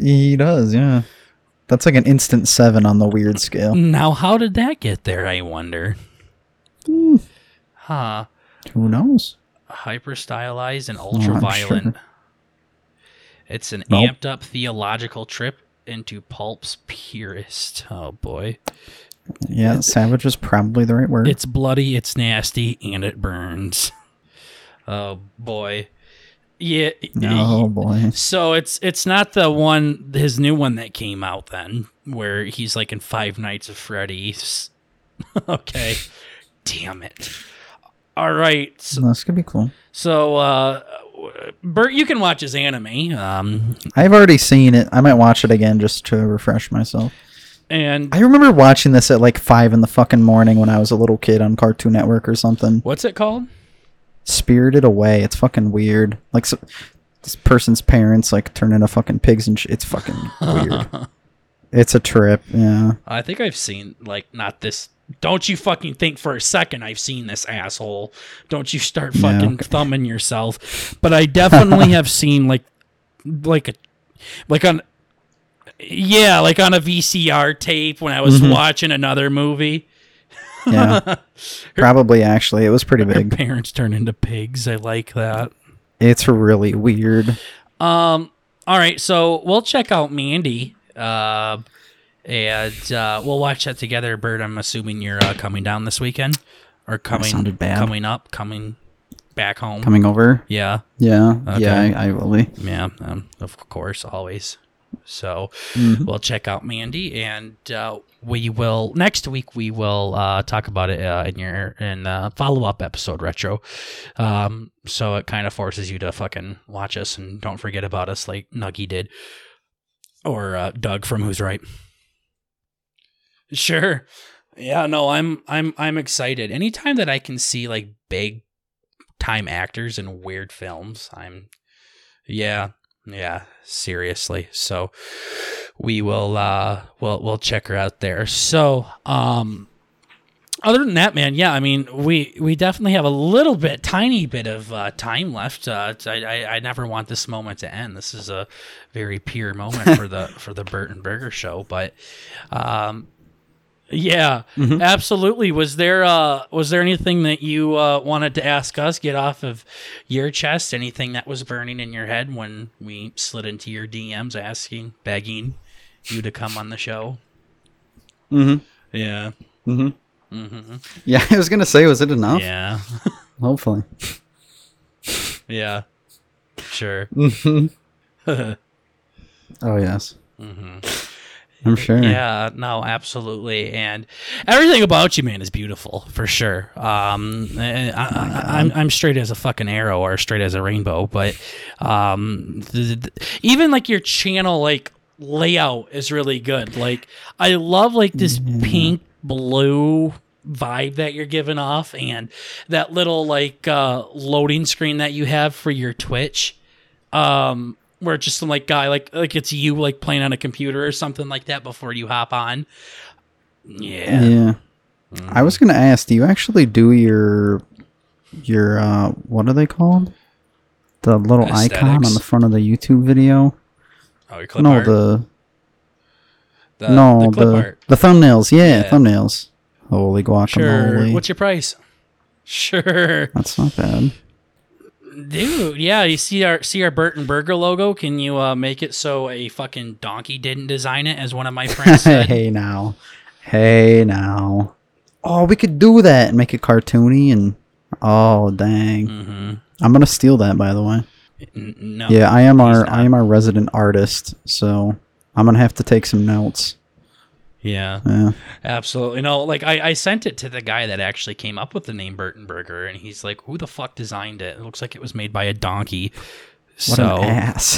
he does, yeah. That's like an instant seven on the weird scale. Now, how did that get there? I wonder. Hmm, Huh? who knows? Hyper stylized and ultra violent. sure. It's an Nope. amped up theological trip into pulp's purest. Oh boy. Yeah, savage is probably the right word. It's bloody, it's nasty, and it burns. Oh boy. Yeah. oh boy. So it's it's not the one his new one that came out then where he's like in Five Nights of Freddy's. okay. Damn it. All right. So, this could be cool. so uh Burt, you can watch his anime. Um I've already seen it. I might watch it again just to refresh myself. and I remember watching this at like five in the fucking morning when I was a little kid on Cartoon Network or something. what's it called? Spirited Away. It's fucking weird. Like so, this person's parents like turn into fucking pigs and sh- it's fucking weird. it's a trip. Yeah. I think I've seen like not this. Don't you fucking think for a second I've seen this asshole. Don't you start fucking thumbing yourself. But I definitely have seen like like a like on yeah, like on a VCR tape when I was Mhm. watching another movie. Yeah. Probably actually. It was pretty big. parents turn into pigs. I like that. It's really weird. Um. All right, so we'll check out Mandy, uh, and uh, we'll watch that together. Burt, I'm assuming you're uh, coming down this weekend, or coming sounded bad. coming up, coming back home. Coming over. Yeah, Yeah. Okay. Yeah, I, I will be. yeah, um, of course, always. So Mhm. we'll check out Mandy, and uh, we will next week. We will uh, talk about it uh, in your in follow up episode retro. Um, so it kind of forces you to fucking watch us and don't forget about us like Nuggy did, or uh, Doug from Who's Right. Sure. Yeah, no, I'm I'm I'm excited. Anytime that I can see like big time actors in weird films, I'm yeah, yeah, seriously. So we will uh we'll we'll check her out there. So um other than that, man, yeah, I mean, we we definitely have a little bit, tiny bit of uh, time left. Uh, I, I I never want this moment to end. This is a very pure moment for the for the Burton Burger show. But, um, yeah, absolutely. Was there uh was there anything that you uh, wanted to ask us? Get off of your chest. Anything that was burning in your head when we slid into your DMs, asking, begging you to come on the show? Mm-hmm. Yeah. Mm-hmm. Mm-hmm. Yeah, I was gonna say, was it enough? Yeah. Hopefully. Yeah. Sure. Mm-hmm. mm-hmm. Oh yes. I'm sure. Yeah, no, absolutely, and everything about you, man, is beautiful for sure. Um, I, I, I'm I'm straight as a fucking arrow or straight as a rainbow, but um, th- th- even like your channel like layout is really good. Like I love like this pink blue vibe that you're giving off and that little like uh loading screen that you have for your Twitch um where it's just some like guy like like it's you like playing on a computer or something like that before you hop on. Yeah. Yeah. I was gonna ask, do you actually do your your uh what are they called? The little icon on the front of the YouTube video? Oh, your clip no, art? the the no the clip the art. the thumbnails. Yeah, Yeah. thumbnails. Holy guacamole! Sure. guacamole! What's your price? Sure. That's not bad. Dude, yeah, you see our see our Burton Burger logo? Can you uh, make it so a fucking donkey didn't design it as one of my friends said? hey now, hey now. Oh, we could do that and make it cartoony and oh dang. mm-hmm. I'm gonna steal that by the way. N- no. Yeah, I am our not. I am our resident artist, so I'm gonna have to take some notes. Yeah. Yeah. Absolutely. No, like I, I sent it to the guy that actually came up with the name Burton Burger, and he's like, "Who the fuck designed it? It looks like it was made by a donkey." What so,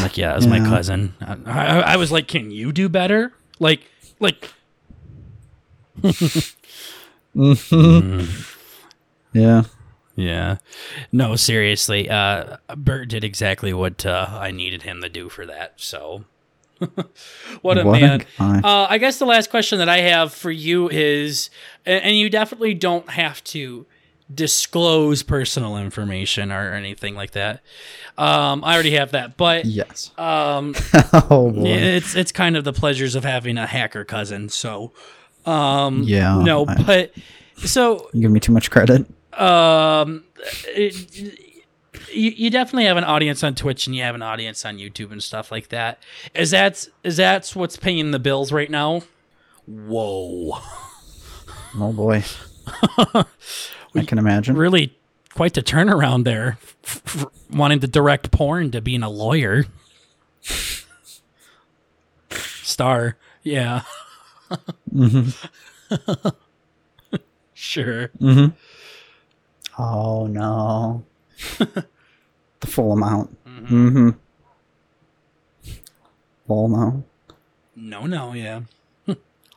like, yeah, it was my cousin. I, I, I was like, "Can you do better?" Like, like, Yeah. yeah. No, seriously. Uh, Burt did exactly what uh, I needed him to do for that. So, what a What a man. guy. Uh, I guess the last question that I have for you is, and, and you definitely don't have to disclose personal information or anything like that. Um, I already have that, but Yes. um, oh boy. it's it's kind of the pleasures of having a hacker cousin. So, um, Yeah, no, I- but so You give me too much credit. um, it, you, you definitely have an audience on Twitch and you have an audience on YouTube and stuff like that. Is that is that what's paying the bills right now? Whoa, Oh boy. I can imagine. really quite the turnaround there. F- f- wanting to direct porn to being a lawyer. Star, yeah. Mm-hmm. sure. Mm-hmm. Oh no. the full amount. Mm-hmm. Full amount. No, no, yeah.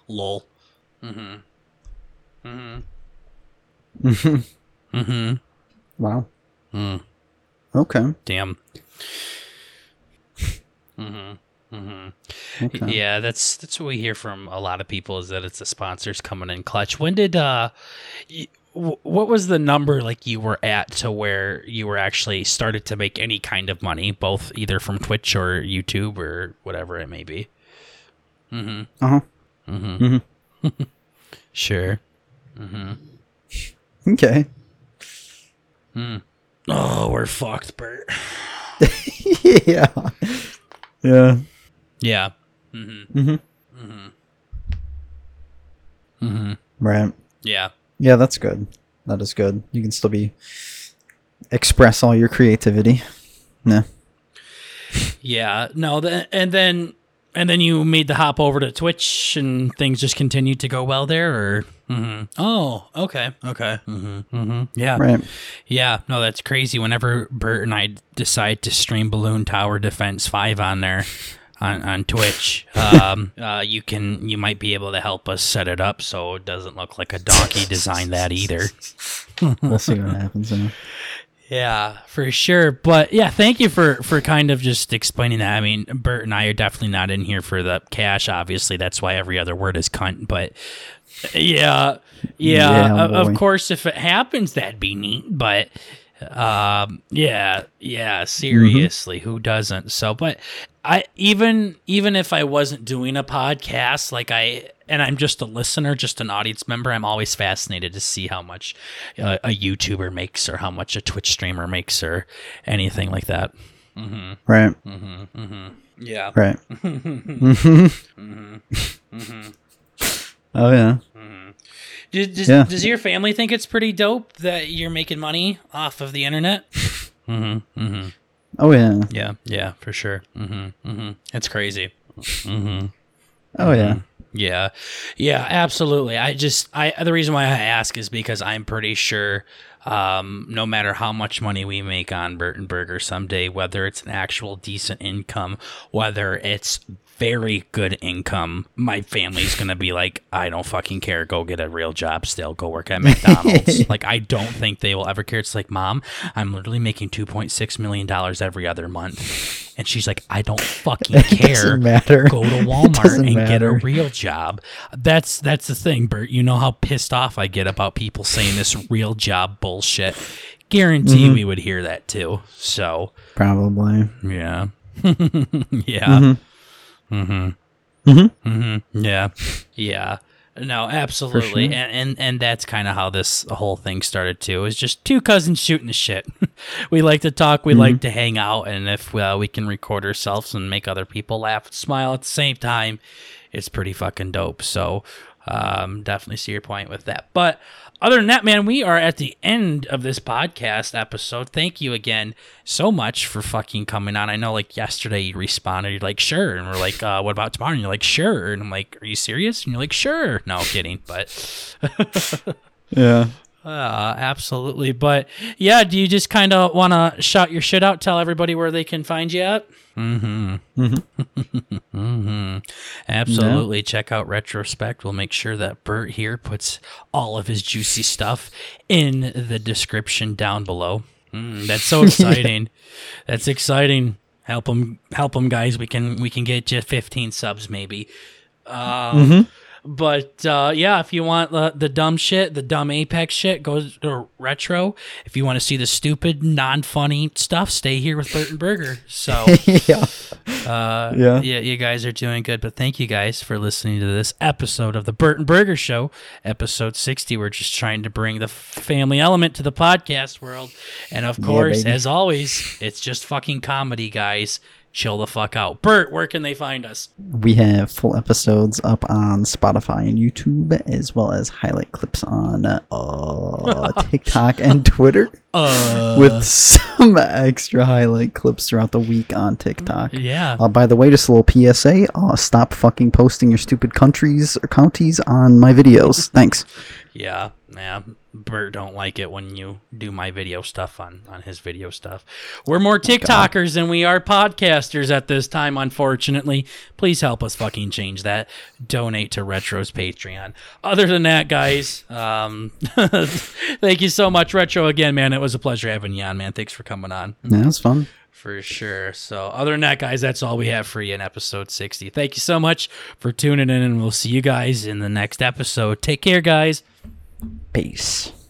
Lol. Mm-hmm. Mm-hmm. mm-hmm. Wow. Mm. Okay. Damn. mm-hmm. Mm-hmm. Okay. Yeah, that's that's what we hear from a lot of people is that it's the sponsors coming in clutch. When did uh, what was the number like you were at to where you were actually started to make any kind of money, both either from Twitch or YouTube or whatever it may be? Mhm. Uh huh. Mhm. Sure. Mhm. Okay. Hmm. Oh, we're fucked, Burt. yeah. Yeah. Yeah. Mhm. Mhm. Mhm. Right. Yeah. Yeah, that's good. That is good. You can still be express all your creativity. Yeah. Yeah, no, th- and then and then you made the hop over to Twitch, and things just continued to go well there, or hmm oh, okay, okay, hmm hmm yeah, Right. yeah, no, that's crazy. Whenever Burt and I decide to stream Balloon Tower Defense Five on there. On, on Twitch, um, uh, you can you might be able to help us set it up so it doesn't look like a donkey designed that either. We'll see what happens. Yeah. Yeah, for sure. But yeah, thank you for for kind of just explaining that. I mean, Burt and I are definitely not in here for the cash. Obviously, that's why every other word is cunt. But yeah, yeah, Yeah, of, of course, if it happens, that'd be neat. But um, yeah, yeah, seriously, who doesn't? So, but I even even if I wasn't doing a podcast, like I and I'm just a listener, just an audience member, I'm always fascinated to see how much uh, a YouTuber makes or how much a Twitch streamer makes or anything like that. Mm-hmm. Right. Mm-hmm. Mm-hmm. Yeah. Right. Oh yeah. Does, does, Yeah. does your family think it's pretty dope that you're making money off of the internet? Oh yeah. Yeah, yeah, for sure. Mm-hmm, mm-hmm. It's crazy. Oh yeah. Yeah, yeah, absolutely. I just, I the reason why I ask is because I'm pretty sure, um, no matter how much money we make on Burton Burger someday, whether it's an actual decent income, whether it's very good income, my family's gonna be like, I don't fucking care. Go get a real job. Still, go work at McDonald's. like, I don't think they will ever care. It's like, mom, I'm literally making two point six million dollars every other month, and she's like, I don't fucking care matter. go to Walmart and get a real job. That's that's the thing, Burt. You know how pissed off I get about people saying this real job bullshit. Guarantee Mm-hmm. we would hear that too. So Probably. yeah, yeah, mm-hmm. Mm-hmm. Mm-hmm. Yeah, yeah. No, absolutely, sure. and, and and that's kind of how this whole thing started too. Is just two cousins shooting the shit. we like to talk, we like to hang out, and if uh, we can record ourselves and make other people laugh and smile at the same time, it's pretty fucking dope. So, um, definitely see your point with that. But other than that, man, we are at the end of this podcast episode. Thank you again so much for fucking coming on. I know, like yesterday, you responded, you're like, sure, and we're like, uh, what about tomorrow? And you're like, sure, and I'm like, are you serious? And you're like, sure. No kidding, but Yeah. Uh, absolutely. But yeah, do you just kind of want to shout your shit out? Tell everybody where they can find you at. Mm-hmm. mm-hmm. Absolutely. Check out Retrospect. We'll make sure that Burt here puts all of his juicy stuff in the description down below. Mm, that's so exciting. that's exciting. Help them, help them, guys. We can we can get you 15 subs maybe. Um, But uh, yeah, if you want the, the dumb shit, the dumb Apex shit, go to retro. If you want to see the stupid, non funny stuff, stay here with Burton Burger. So yeah. uh, Yeah. yeah, you guys are doing good. But thank you guys for listening to this episode of the Burton Burger Show, episode 60. We're just trying to bring the family element to the podcast world. And of course, baby. as always, it's just fucking comedy, guys. Chill the fuck out. Burt, where can they find us? We have full episodes up on Spotify and YouTube, as well as highlight clips on uh, TikTok and Twitter, Uh, with some extra highlight clips throughout the week on TikTok. yeah. Uh, by the way, just a little PSA: uh, stop fucking posting your stupid countries or counties on my videos. Thanks. Yeah, yeah. Burt don't like it when you do my video stuff on on his video stuff. We're more TikTokers than we are podcasters at this time, unfortunately. Please help us fucking change that. Donate to Retro's Patreon. Other than that, guys, um, thank you so much, Retro. Again, man, it was a pleasure having you on, man. Thanks for coming on. Yeah, that's fun. For sure. So, other than that, guys, that's all we have for you in episode 60. Thank you so much for tuning in, and we'll see you guys in the next episode. Take care, guys. Peace.